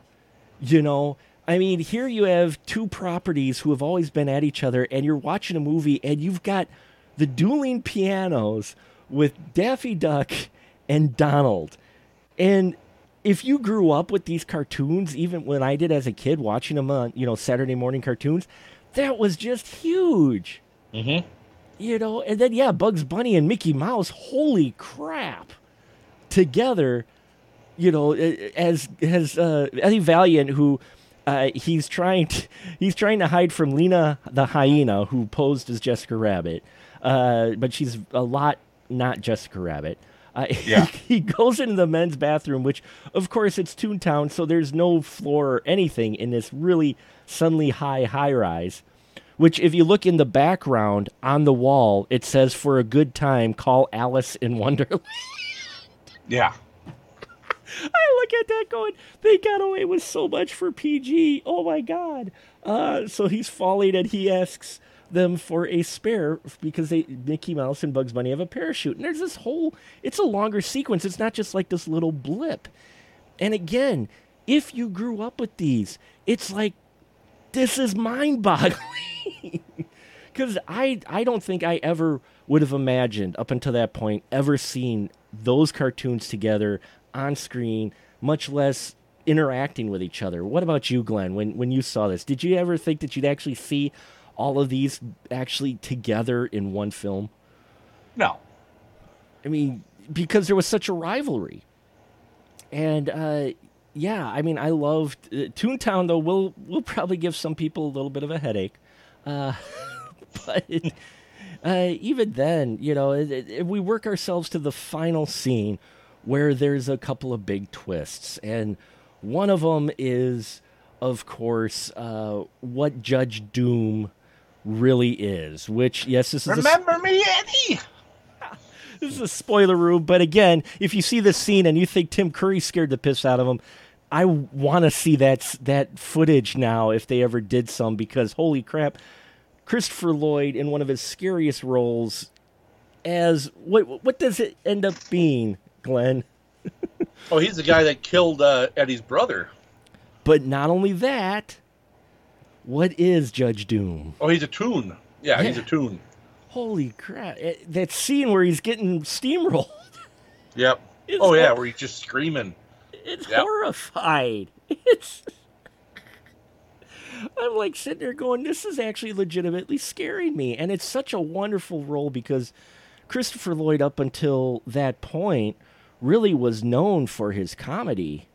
You know, I mean, here you have two properties who have always been at each other, and you're watching a movie, and you've got the dueling pianos with Daffy Duck and Donald. And if you grew up with these cartoons, even when I did as a kid, watching them on, you know, Saturday morning cartoons, that was just huge. Mm-hmm. You know, and then, yeah, Bugs Bunny and Mickey Mouse, holy crap. Together, you know, as as uh, Eddie Valiant, who uh, he's trying to, he's trying to hide from Lena the hyena, who posed as Jessica Rabbit, uh, but she's a lot not Jessica Rabbit. Uh, Yeah. he goes into the men's bathroom, which, of course, it's Toontown, so there's no floor or anything in this really suddenly high high rise. Which, if you look in the background on the wall, it says, "For a good time, call Alice in Wonderland." Yeah. I look at that going, they got away with so much for PG. Oh my God. Uh, so he's falling and he asks them for a spare because they Mickey Mouse and Bugs Bunny have a parachute. And there's this whole, it's a longer sequence. It's not just like this little blip. And again, if you grew up with these, it's like, this is mind boggling. Because I, I don't think I ever would have imagined up until that point ever seen those cartoons together on screen, much less interacting with each other. What about you, Glenn? When when you saw this, did you ever think that you'd actually see all of these actually together in one film? No. I mean, because there was such a rivalry, and uh, yeah, I mean, I loved uh, Toontown. Though will will probably give some people a little bit of a headache, uh, but. Uh, even then, you know, it, it, we work ourselves to the final scene where there's a couple of big twists. And one of them is, of course, uh, what Judge Doom really is, which, yes, this is, Remember me, Eddie? this is a spoiler room. But again, if you see this scene and you think Tim Curry scared the piss out of him, I want to see that, that footage now if they ever did some, because holy crap. Christopher Lloyd in one of his scariest roles as what what does it end up being, Glenn? Oh, he's the guy that killed uh, Eddie's brother. But not only that, what is Judge Doom? Oh, he's a toon. Yeah, he's a toon. Holy crap! It- that scene where he's getting steamrolled. Yep. Oh, yeah, hor- where he's just screaming. It's Yep. horrified. It's. I'm like sitting there going, this is actually legitimately scaring me. And it's such a wonderful role because Christopher Lloyd, up until that point, really was known for his comedy,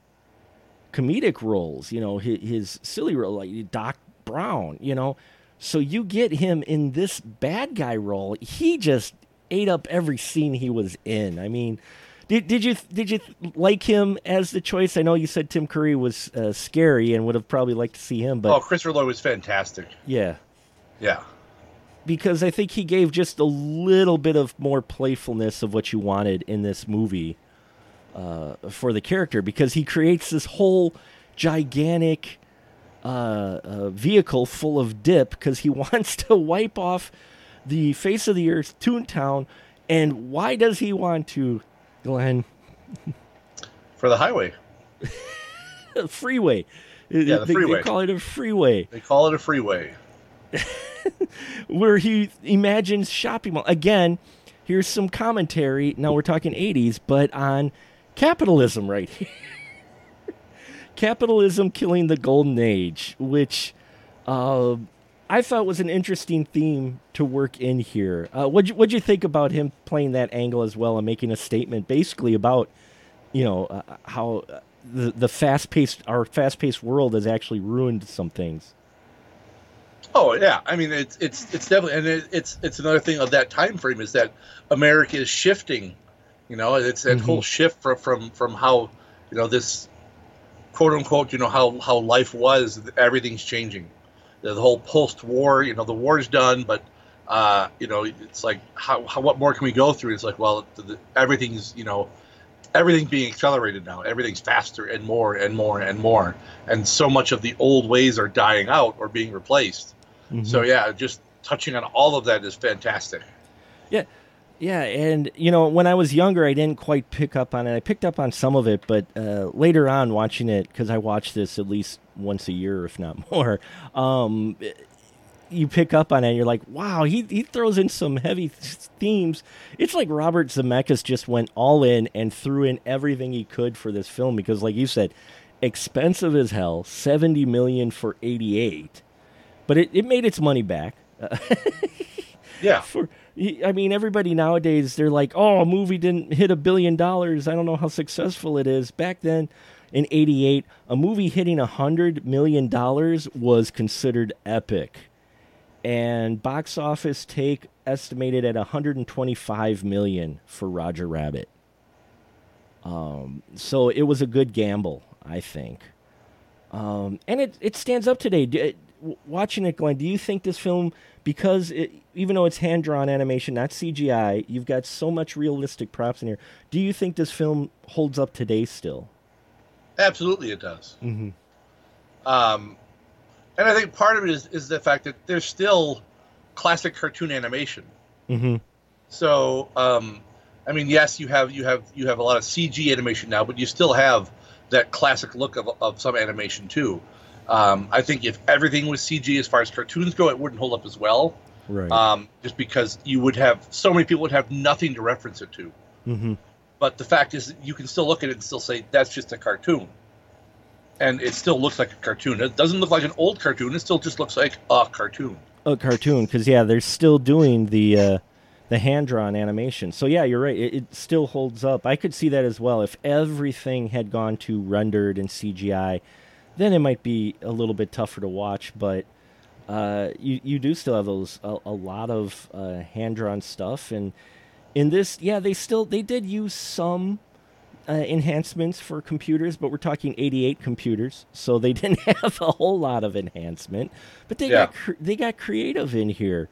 comedic roles, you know, his, his silly role, like Doc Brown, you know. So you get him in this bad guy role. He just ate up every scene he was in. I mean, did, did you did you like him as the choice? I know you said Tim Curry was uh, scary and would have probably liked to see him, but oh, Chris Lloyd was fantastic. yeah, Yeah. because I think he gave just a little bit of more playfulness of what you wanted in this movie uh, for the character because he creates this whole gigantic uh, uh, vehicle full of dip because he wants to wipe off the face of the earth, Toontown. And why does he want to, Glenn? For the highway. freeway. Yeah, the They- freeway. They call it a freeway. They call it a freeway. where he imagines shopping mall. Again, here's some commentary. Now we're talking 80s, but on capitalism right here. Capitalism killing the golden age, which uh, I thought was an interesting theme to work in here. Uh, what'd, you, what'd you think about him playing that angle as well and making a statement basically about, you know, uh, how uh, the, the fast-paced, our fast-paced world has actually ruined some things? Oh yeah, I mean it's it's it's definitely and it, it's it's another thing of that time frame is that America is shifting. You know, it's that whole shift from from from how you know this quote unquote you know how how life was. Everything's changing. The, whole post war, you know, the war's done, but uh, you know it's like how, how what more can we go through? It's like well, the, the, everything's you know everything's being accelerated now. Everything's faster and more and more and more, and so much of the old ways are dying out or being replaced. Mhm. So yeah, just touching on all of that is fantastic. Yeah, and you know, when I was younger, I didn't quite pick up on it. I picked up on some of it, but uh, later on, watching it because I watch this at least once a year, if not more. Um, you pick up on it, and you're like, "Wow, he he throws in some heavy th- themes." It's like Robert Zemeckis just went all in and threw in everything he could for this film because, like you said, expensive as hell, seventy million for eighty eight, but it, it made its money back Yeah, for I mean everybody nowadays they're like, "Oh, a movie didn't hit a billion dollars. I don't know how successful it is." Back then in 88, a movie hitting a 100 million dollars was considered epic. And box office take estimated at 125 million for Roger Rabbit. Um, so it was a good gamble, I think. Um, and it, it stands up today. W- watching it, Glenn, do you think this film, because it, even though it's hand drawn animation, not CGI, you've got so much realistic props in here. Do you think this film holds up today still? absolutely it does. Mm-hmm. Um, and I think part of it is, is the fact that there's still classic cartoon animation. Mm-hmm. So, um, I mean, yes, you have you have you have a lot of CG animation now, but you still have that classic look of, of some animation too. Um, I think if everything was CG as far as cartoons go, it wouldn't hold up as well. Right. Um, just because you would have so many people would have nothing to reference it to. mm-hmm. But the fact is, you can still look at it and still say that's just a cartoon, and it still looks like a cartoon. It doesn't look like an old cartoon. It still just looks like a cartoon. A cartoon, because yeah, they're still doing the uh, the hand drawn animation. So yeah, you're right. It, it still holds up. I could see that as well. If everything had gone to rendered and CGI, then it might be a little bit tougher to watch. But uh, you you do still have those a, a lot of uh, hand drawn stuff, and in this, yeah, they still they did use some uh, enhancements for computers, but we're talking 88 computers, so they didn't have a whole lot of enhancement. But they Yeah. got cr- they got creative in here.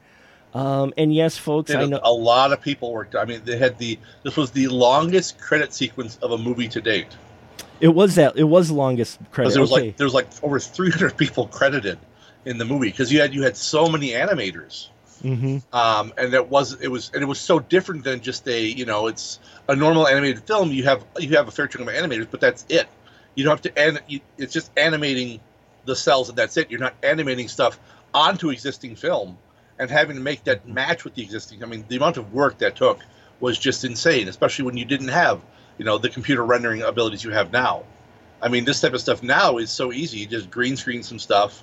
Um, and yes, folks, They I know. a lot of people worked. I mean, they had the this was the longest credit sequence of a movie to date. It was that it was the longest credit. There was okay. like there was like over 300 people credited in the movie because you had you had so many animators. hmm um, and that was it was and it was so different than just a you know it's a normal animated film. You have you have a fair chunk of animators, but that's it. You don't have to and it's just animating the cels and that's it. You're not animating stuff onto existing film and having to make that match with the existing. I mean, the amount of work that took was just insane, especially when you didn't have you know the computer rendering abilities you have now. I mean, this type of stuff now is so easy. You just green screen some stuff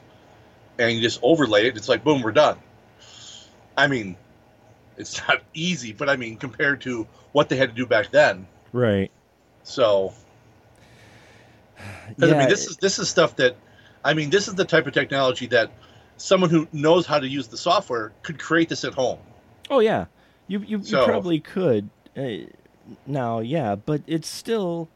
and you just overlay it. It's like boom, we're done. I mean, it's not easy, but I mean, compared to what they had to do back then. Right. So, Yeah. I mean, this is this is stuff that, I mean, this is the type of technology that someone who knows how to use the software could create this at home. Oh yeah, you you, you probably could. Uh, now, yeah, but it's still,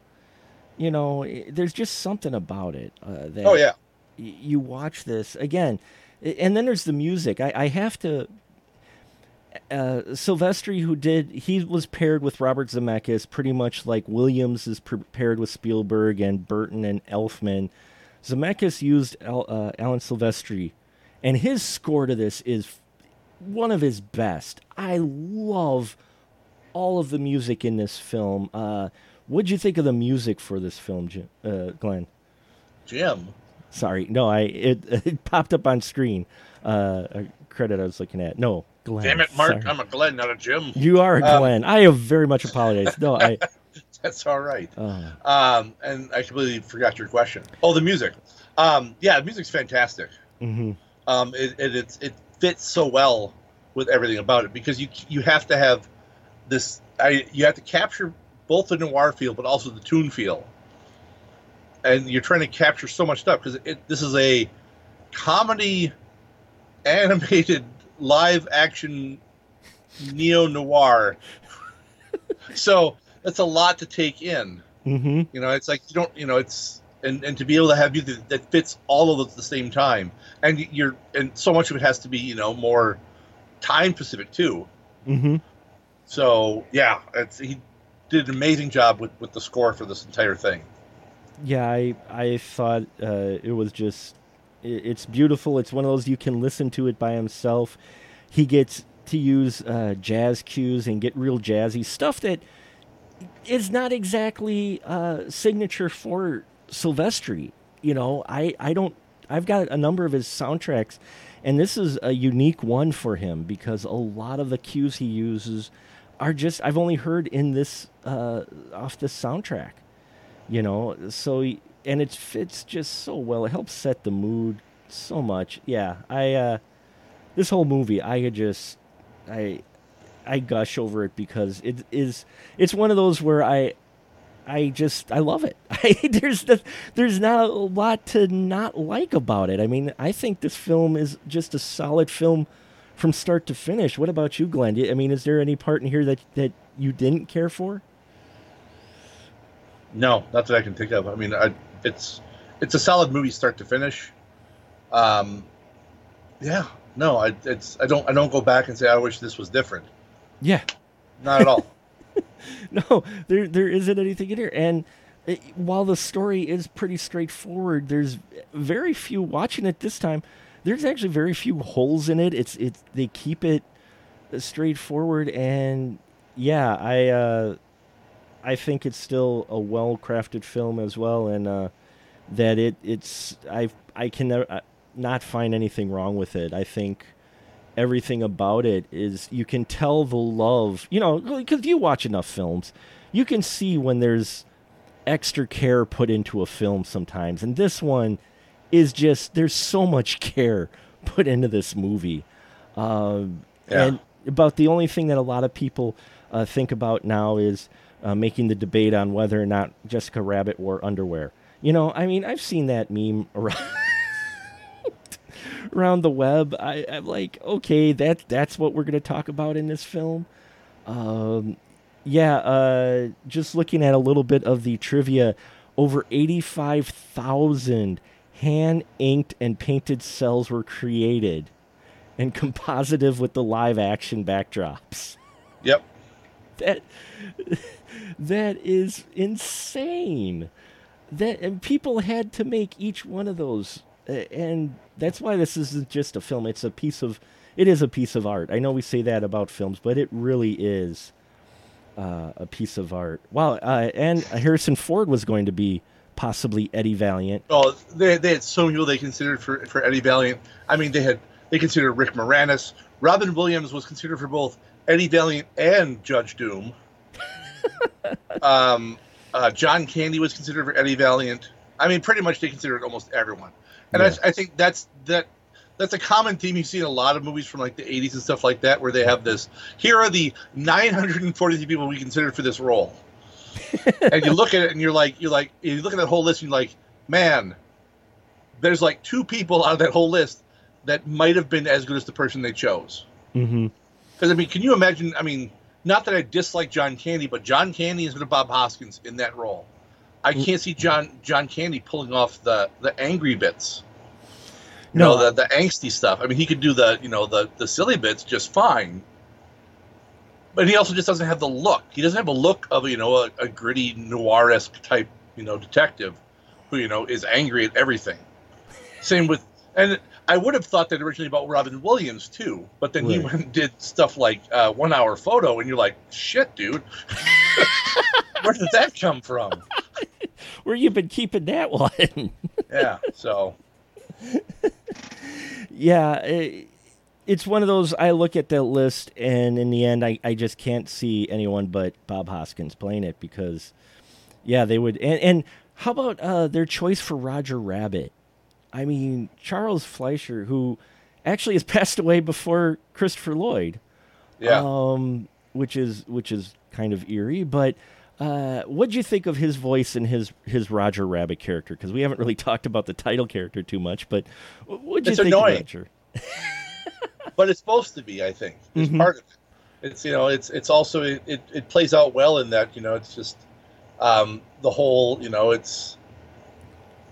you know, there's just something about it uh, that Oh yeah, y- you watch this again, and then there's the music. I, I have to. Uh, Silvestri, who did, he was paired with Robert Zemeckis, pretty much like Williams is pre- paired with Spielberg and Burton and Elfman. Zemeckis used Al, uh, Alan Silvestri, and his score to this is one of his best. I love all of the music in this film. Uh, what'd you think of the music for this film, Jim, uh, Glenn? Jim. Sorry, no, I it, it popped up on screen. Uh, a credit I was looking at. No, Glenn. Damn it, Mark! sorry. I'm a Glenn, not a Jim. You are a Um, Glenn. I have very much apologized. No, I. That's all right. Uh, Um, and I completely forgot your question. Oh, the music. Um, yeah, the music's fantastic. Mm-hmm. um, it, it it's, it fits so well with everything about it because you you have to have this I you have to capture both the noir feel but also the toon feel, and you're trying to capture so much stuff because this is a comedy animated live action neo noir, so that's a lot to take in. hmm You know, it's like you don't, you know, it's and and to be able to have music that fits all of it at the same time, and you're and so much of it has to be, you know, more time specific too. hmm So yeah, he did an amazing job with, with the score for this entire thing. Yeah, I I thought uh, it was just it, it's beautiful. It's one of those you can listen to it by himself. He gets to use uh, jazz cues and get real jazzy stuff that is not exactly uh, signature for Silvestri. You know, I I don't. I've got a number of his soundtracks, and this is a unique one for him because a lot of the cues he uses are just I've only heard in this uh, off this soundtrack you know? So and it fits just so well. It helps set the mood so much. Yeah i uh this whole movie i just i i gush over it because it is it's one of those where i i just i love it. There's the, there's not a lot to not like about it. I mean i think this film is just a solid film from start to finish what about you glenn i mean is there any part in here that that you didn't care for no, not that I can think of. I mean, I, it's it's a solid movie start to finish. Um, yeah, no, I it's I don't I don't go back and say I wish this was different. Yeah, not at all. no, there there isn't anything in here, and it, while the story is pretty straightforward, there's very few watching it this time. There's actually very few holes in it. It's it's they keep it straightforward, and yeah, I. Uh, I think it's still a well crafted film as well, and uh, that it it's I I can never, uh, not find anything wrong with it. I think everything about it is you can tell the love. You know, because you watch enough films, you can see when there's extra care put into a film sometimes, and this one is just there's so much care put into this movie. Uh, yeah. And about the only thing that a lot of people uh, think about now is uh, making the debate on whether or not Jessica Rabbit wore underwear. You know, I mean, I've seen that meme around around the web. I, am like, okay, that that's what we're going to talk about in this film. Um, yeah, uh, just looking at a little bit of the trivia, over eighty-five thousand hand inked and painted cels were created, and compositive with the live action backdrops. Yep. That that is insane. That and people had to make each one of those, and that's why this isn't just a film. It's a piece of, it is a piece of art. I know we say that about films, but it really is uh, a piece of art. Wow, uh, and Harrison Ford was going to be possibly Eddie Valiant. Oh, they, they had so many people they considered for for Eddie Valiant. I mean, they had they considered Rick Moranis. Robin Williams was considered for both Eddie Valiant and Judge Doom um, uh, John Candy was considered for Eddie Valiant. I mean, pretty much they considered almost everyone, and yeah. I, I, think that's that. That's a common theme you see in a lot of movies from like the '80s and stuff like that, where they have this. Here are the 943 people we considered for this role, and you look at it and you're like, you're like, you look at that whole list and you're like, man, there's like two people out of that whole list that might have been as good as the person they chose. Because mm-hmm. I mean, can you imagine? I mean, not that I dislike John Candy, but John Candy has been Bob Hoskins in that role. I mm. can't see John John Candy pulling off the the angry bits. You no, know, the the angsty stuff. I mean, he could do the you know the the silly bits just fine. But he also just doesn't have the look. He doesn't have a look of you know a, a gritty noir esque type you know detective who you know is angry at everything. Same with and I would have thought that originally about Robin Williams too, but then right. he went and did stuff like uh, One Hour Photo, and you're like, shit, dude, where did that come from? Where you been keeping that one? yeah, so. yeah, it, it's one of those. I look at that list, and in the end, I, I just can't see anyone but Bob Hoskins playing it because, yeah, they would. And, and how about uh, their choice for Roger Rabbit? I mean, Charles Fleischer, who actually has passed away before Christopher Lloyd. Yeah. Um, which is which is kind of eerie, but uh, what'd you think of his voice and his his Roger Rabbit character? Because we haven't really talked about the title character too much, but what'd you it's think annoying. of Roger? but it's supposed to be, I think. It's mm-hmm. part of it. It's you know, it's it's also it, it, it plays out well in that you know it's just um, the whole you know it's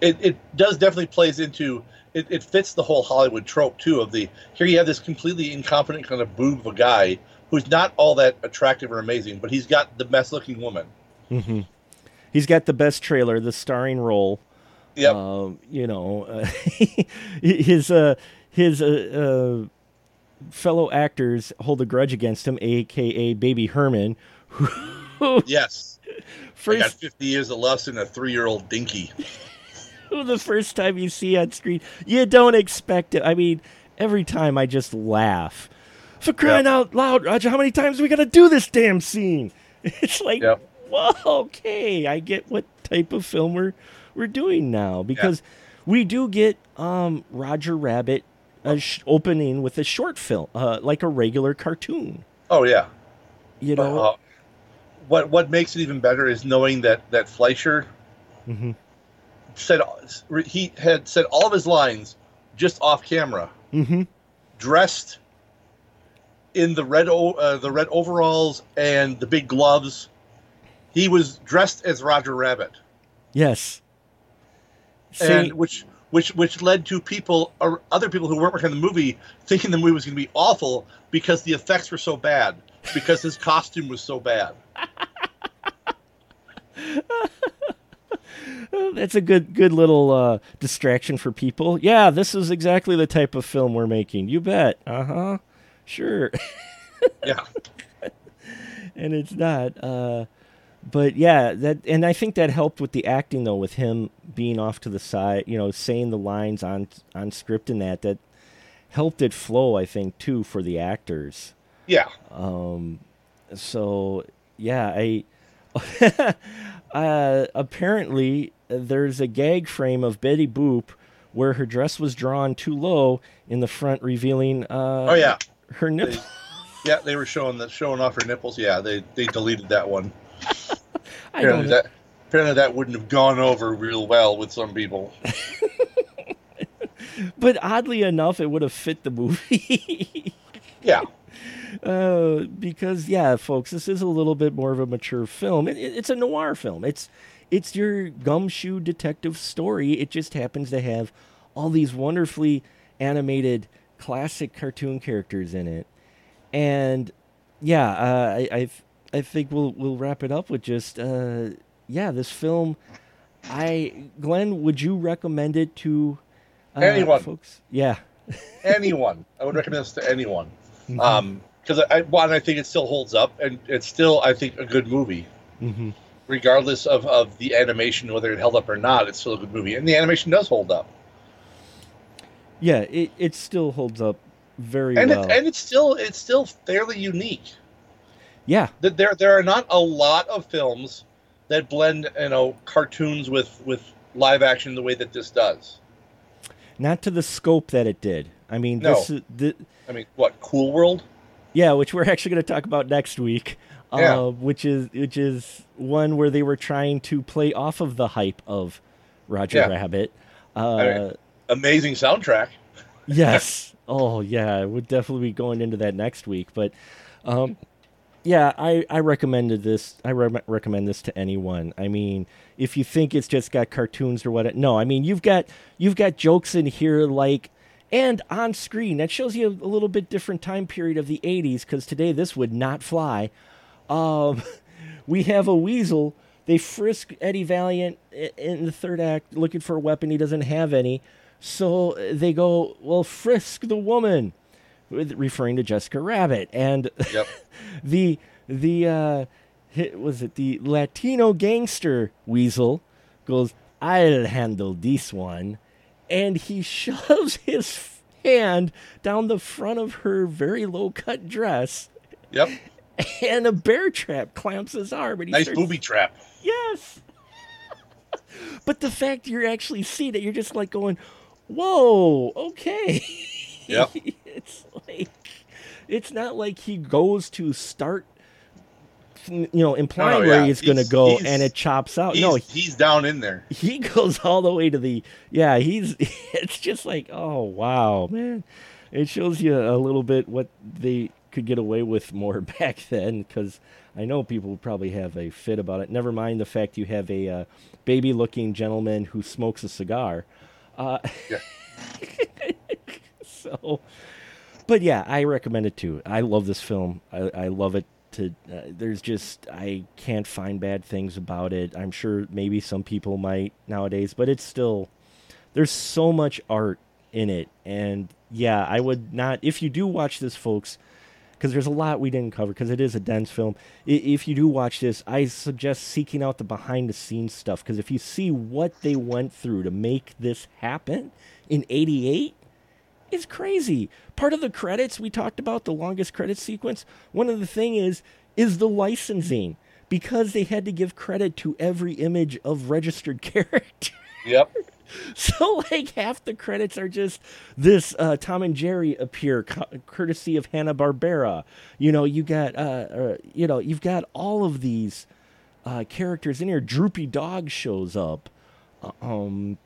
it, it does definitely plays into it, it fits the whole Hollywood trope too of the here you have this completely incompetent kind of boob of a guy who's not all that attractive or amazing, but he's got the best looking woman. hmm He's got the best trailer, the starring role. Yep. Um, you know, uh, his uh, his uh, uh, fellow actors hold a grudge against him, aka Baby Herman, who yes. I got 50 years of lust in a three year old dinky. who the first time you see on screen, you don't expect it. I mean, every time I just laugh. For crying out loud, Roger, how many times are we gonna do this damn scene? It's like, Yep. well, okay, I get what type of film we're we're doing now because we do get um, Roger Rabbit uh, sh- opening with a short film, uh, like a regular cartoon. Oh, yeah. You know, Uh, what what makes it even better is knowing that that Fleischer Mhm. said he had said all of his lines just off camera, hmm dressed in the red uh, the red overalls and the big gloves. He was dressed as Roger Rabbit, yes. and which which which led to people or other people who weren't working on the movie thinking the movie was going to be awful because the effects were so bad because his costume was so bad. That's a good good little uh, distraction for people. Yeah, this is exactly the type of film we're making. You bet. Uh huh. Sure. Yeah. and it's not. Uh, but yeah, that and I think that helped with the acting though, with him being off to the side, you know, saying the lines on on script and that that helped it flow. I think too for the actors. Yeah. Um, so yeah, I uh, apparently there's a gag frame of Betty Boop where her dress was drawn too low in the front, revealing uh, Oh yeah. her nipple. Yeah, they were showing that showing off her nipples. Yeah, they they deleted that one. I Apparently don't. that apparently that wouldn't have gone over real well with some people. But oddly enough, it would have fit the movie. Yeah. uh, because yeah, folks, this is a little bit more of a mature film. It, it- it's a noir film. It's it's your gumshoe detective story. It just happens to have all these wonderfully animated classic cartoon characters in it. And yeah, uh, I I I think we'll we'll wrap it up with just uh, yeah, this film. I Glenn, would you recommend it to uh, Anyone. folks? Yeah. anyone. I would recommend this to anyone. Um, because I one, I think it still holds up, and it's still I think a good movie, hmm regardless of of the animation, whether it held up or not. It's still a good movie, and the animation does hold up, Yeah, it, it still holds up very and well. it, and it's still it's still fairly unique. Yeah, there there are not a lot of films that blend you know cartoons with with live action the way that this does. not to the scope that it did. I mean, No. this is the I mean, what Cool World? yeah, which we're actually going to talk about next week. Yeah. Uh, which is which is one where they were trying to play off of the hype of Roger Yeah. Rabbit. Uh, I mean- Amazing soundtrack. yes. Oh yeah, we'll definitely be going into that next week. But um, yeah, I I recommended this. I re- recommend this to anyone. I mean, if you think it's just got cartoons or what, no. I mean, you've got you've got jokes in here like and on screen that shows you a little bit different time period of the 80s because today this would not fly um, we have a weasel they frisk eddie valiant in the third act looking for a weapon he doesn't have any so they go well frisk the woman with- referring to jessica rabbit and Yep. the the uh hit, was it the latino gangster weasel goes i'll handle this one and he shoves his hand down the front of her very low cut dress Yep. and a bear trap clamps his arm and he Nice starts, booby trap. yes but the fact you're actually seeing it you're just like going whoa okay Yep. it's like it's not like he goes to start you know implying no, where yeah. he's going to go he's- and it chops out He's, no he's down in there. he goes all the way to the yeah he's it's just like oh wow man it shows you a little bit what they could get away with more back then because i know people would probably have a fit about it never mind the fact you have a uh, baby looking gentleman who smokes a cigar uh, Yeah. so but yeah, I recommend it too. I love this film. I, I love it. To uh, there's just I can't find bad things about it. I'm sure maybe some people might nowadays, but it's still there's so much art in it, and yeah, I would not if you do watch this, folks, because there's a lot we didn't cover because it is a dense film. If you do watch this, I suggest seeking out the behind the scenes stuff because if you see what they went through to make this happen in '88 is crazy. Part of the credits we talked about the longest credit sequence. One of the thing is is the licensing because they had to give credit to every image of registered character. Yep. so like half the credits are just this uh, Tom and Jerry appear co- courtesy of Hanna Barbera. You know, you got uh, uh, you know you've got all of these uh, characters in here. Droopy Dog shows up. Uh, Um,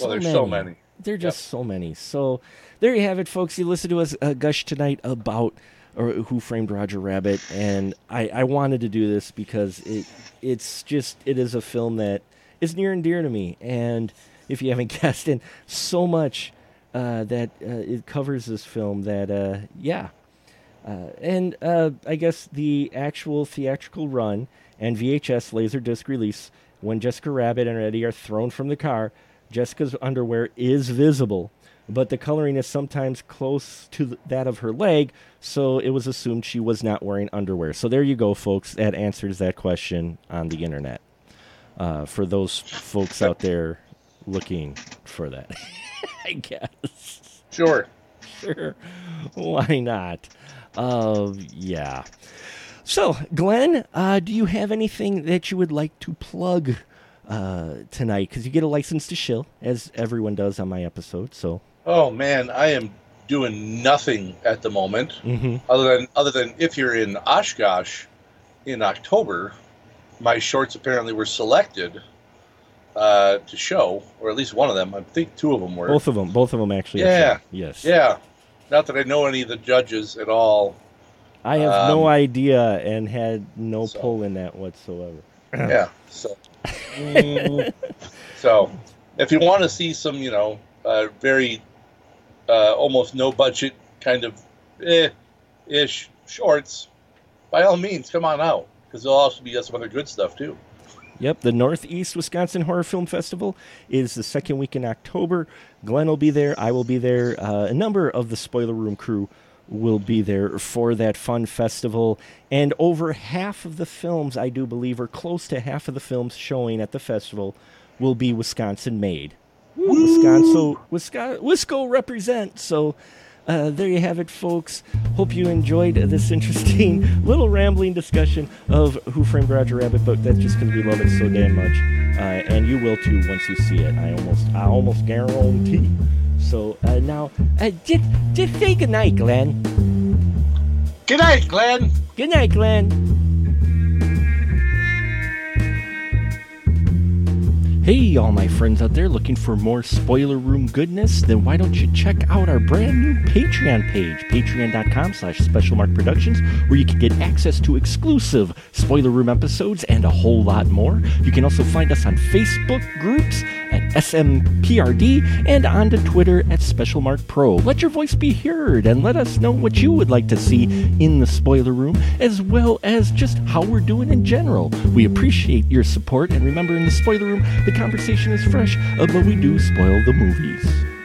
Well, there's so many. There are just so many. So there you have it, folks. You listen to us uh, gush tonight about or Who Framed Roger Rabbit, and I, I wanted to do this because it it's just it is a film that is near and dear to me. And if you haven't guessed, and so much uh, that uh, it covers this film that uh, yeah. Uh, and uh, I guess the actual theatrical run and VHS Laserdisc release, when Jessica Rabbit and Eddie are thrown from the car, Jessica's underwear is visible, but the coloring is sometimes close to th- that of her leg, so it was assumed she was not wearing underwear. So there you go, folks. That answers that question on the internet. Uh, for those folks out there looking for that, I guess. Sure. Sure. Why not? Uh, yeah. So, Glenn, uh, do you have anything that you would like to plug uh, tonight? Because you get a license to shill, as everyone does on my episode. So, Oh man, I am doing nothing at the moment hmm other than other than if you're in Oshkosh in October, my shorts apparently were selected uh, to show, or at least one of them. I think two of them were. both of them, both of them actually. Yeah. Yes. Yeah. Not that I know any of the judges at all. I have no Um, idea and had no so- pull in that whatsoever. yeah. So. So, if you want to see some, you know, uh, very uh, almost no budget kind of eh, ish shorts, by all means, come on out because there'll also be some other good stuff too. Yep, the Northeast Wisconsin Horror Film Festival is the second week in October. Glenn will be there. I will be there. Uh, a number of the Spoiler Room crew will be there for that fun festival. And over half of the films, I do believe, or close to half of the films showing at the festival, will be Wisconsin made. Wisconsin, Wisconsin, Wisco represent. So uh, there you have it, folks. Hope you enjoyed this interesting little rambling discussion of Who Framed Roger Rabbit, but that's just because we love it so damn much, uh, and you will too once you see it. I almost, I almost guarantee. So uh, now, uh, just, just say goodnight, Glenn. Good night, Glenn. Good night, Glenn. Hey, all my friends out there looking for more spoiler room goodness? Then why don't you check out our brand new Patreon page, patreon.com slash specialmark productions, where you can get access to exclusive spoiler room episodes and a whole lot more. You can also find us on Facebook groups at SMPRD and on to Twitter at SpecialMark Pro. Let your voice be heard and let us know what you would like to see in the spoiler room, as well as just how we're doing in general. We appreciate your support, and remember, in the spoiler room, the conversation is fresh, uh, but we do spoil the movies.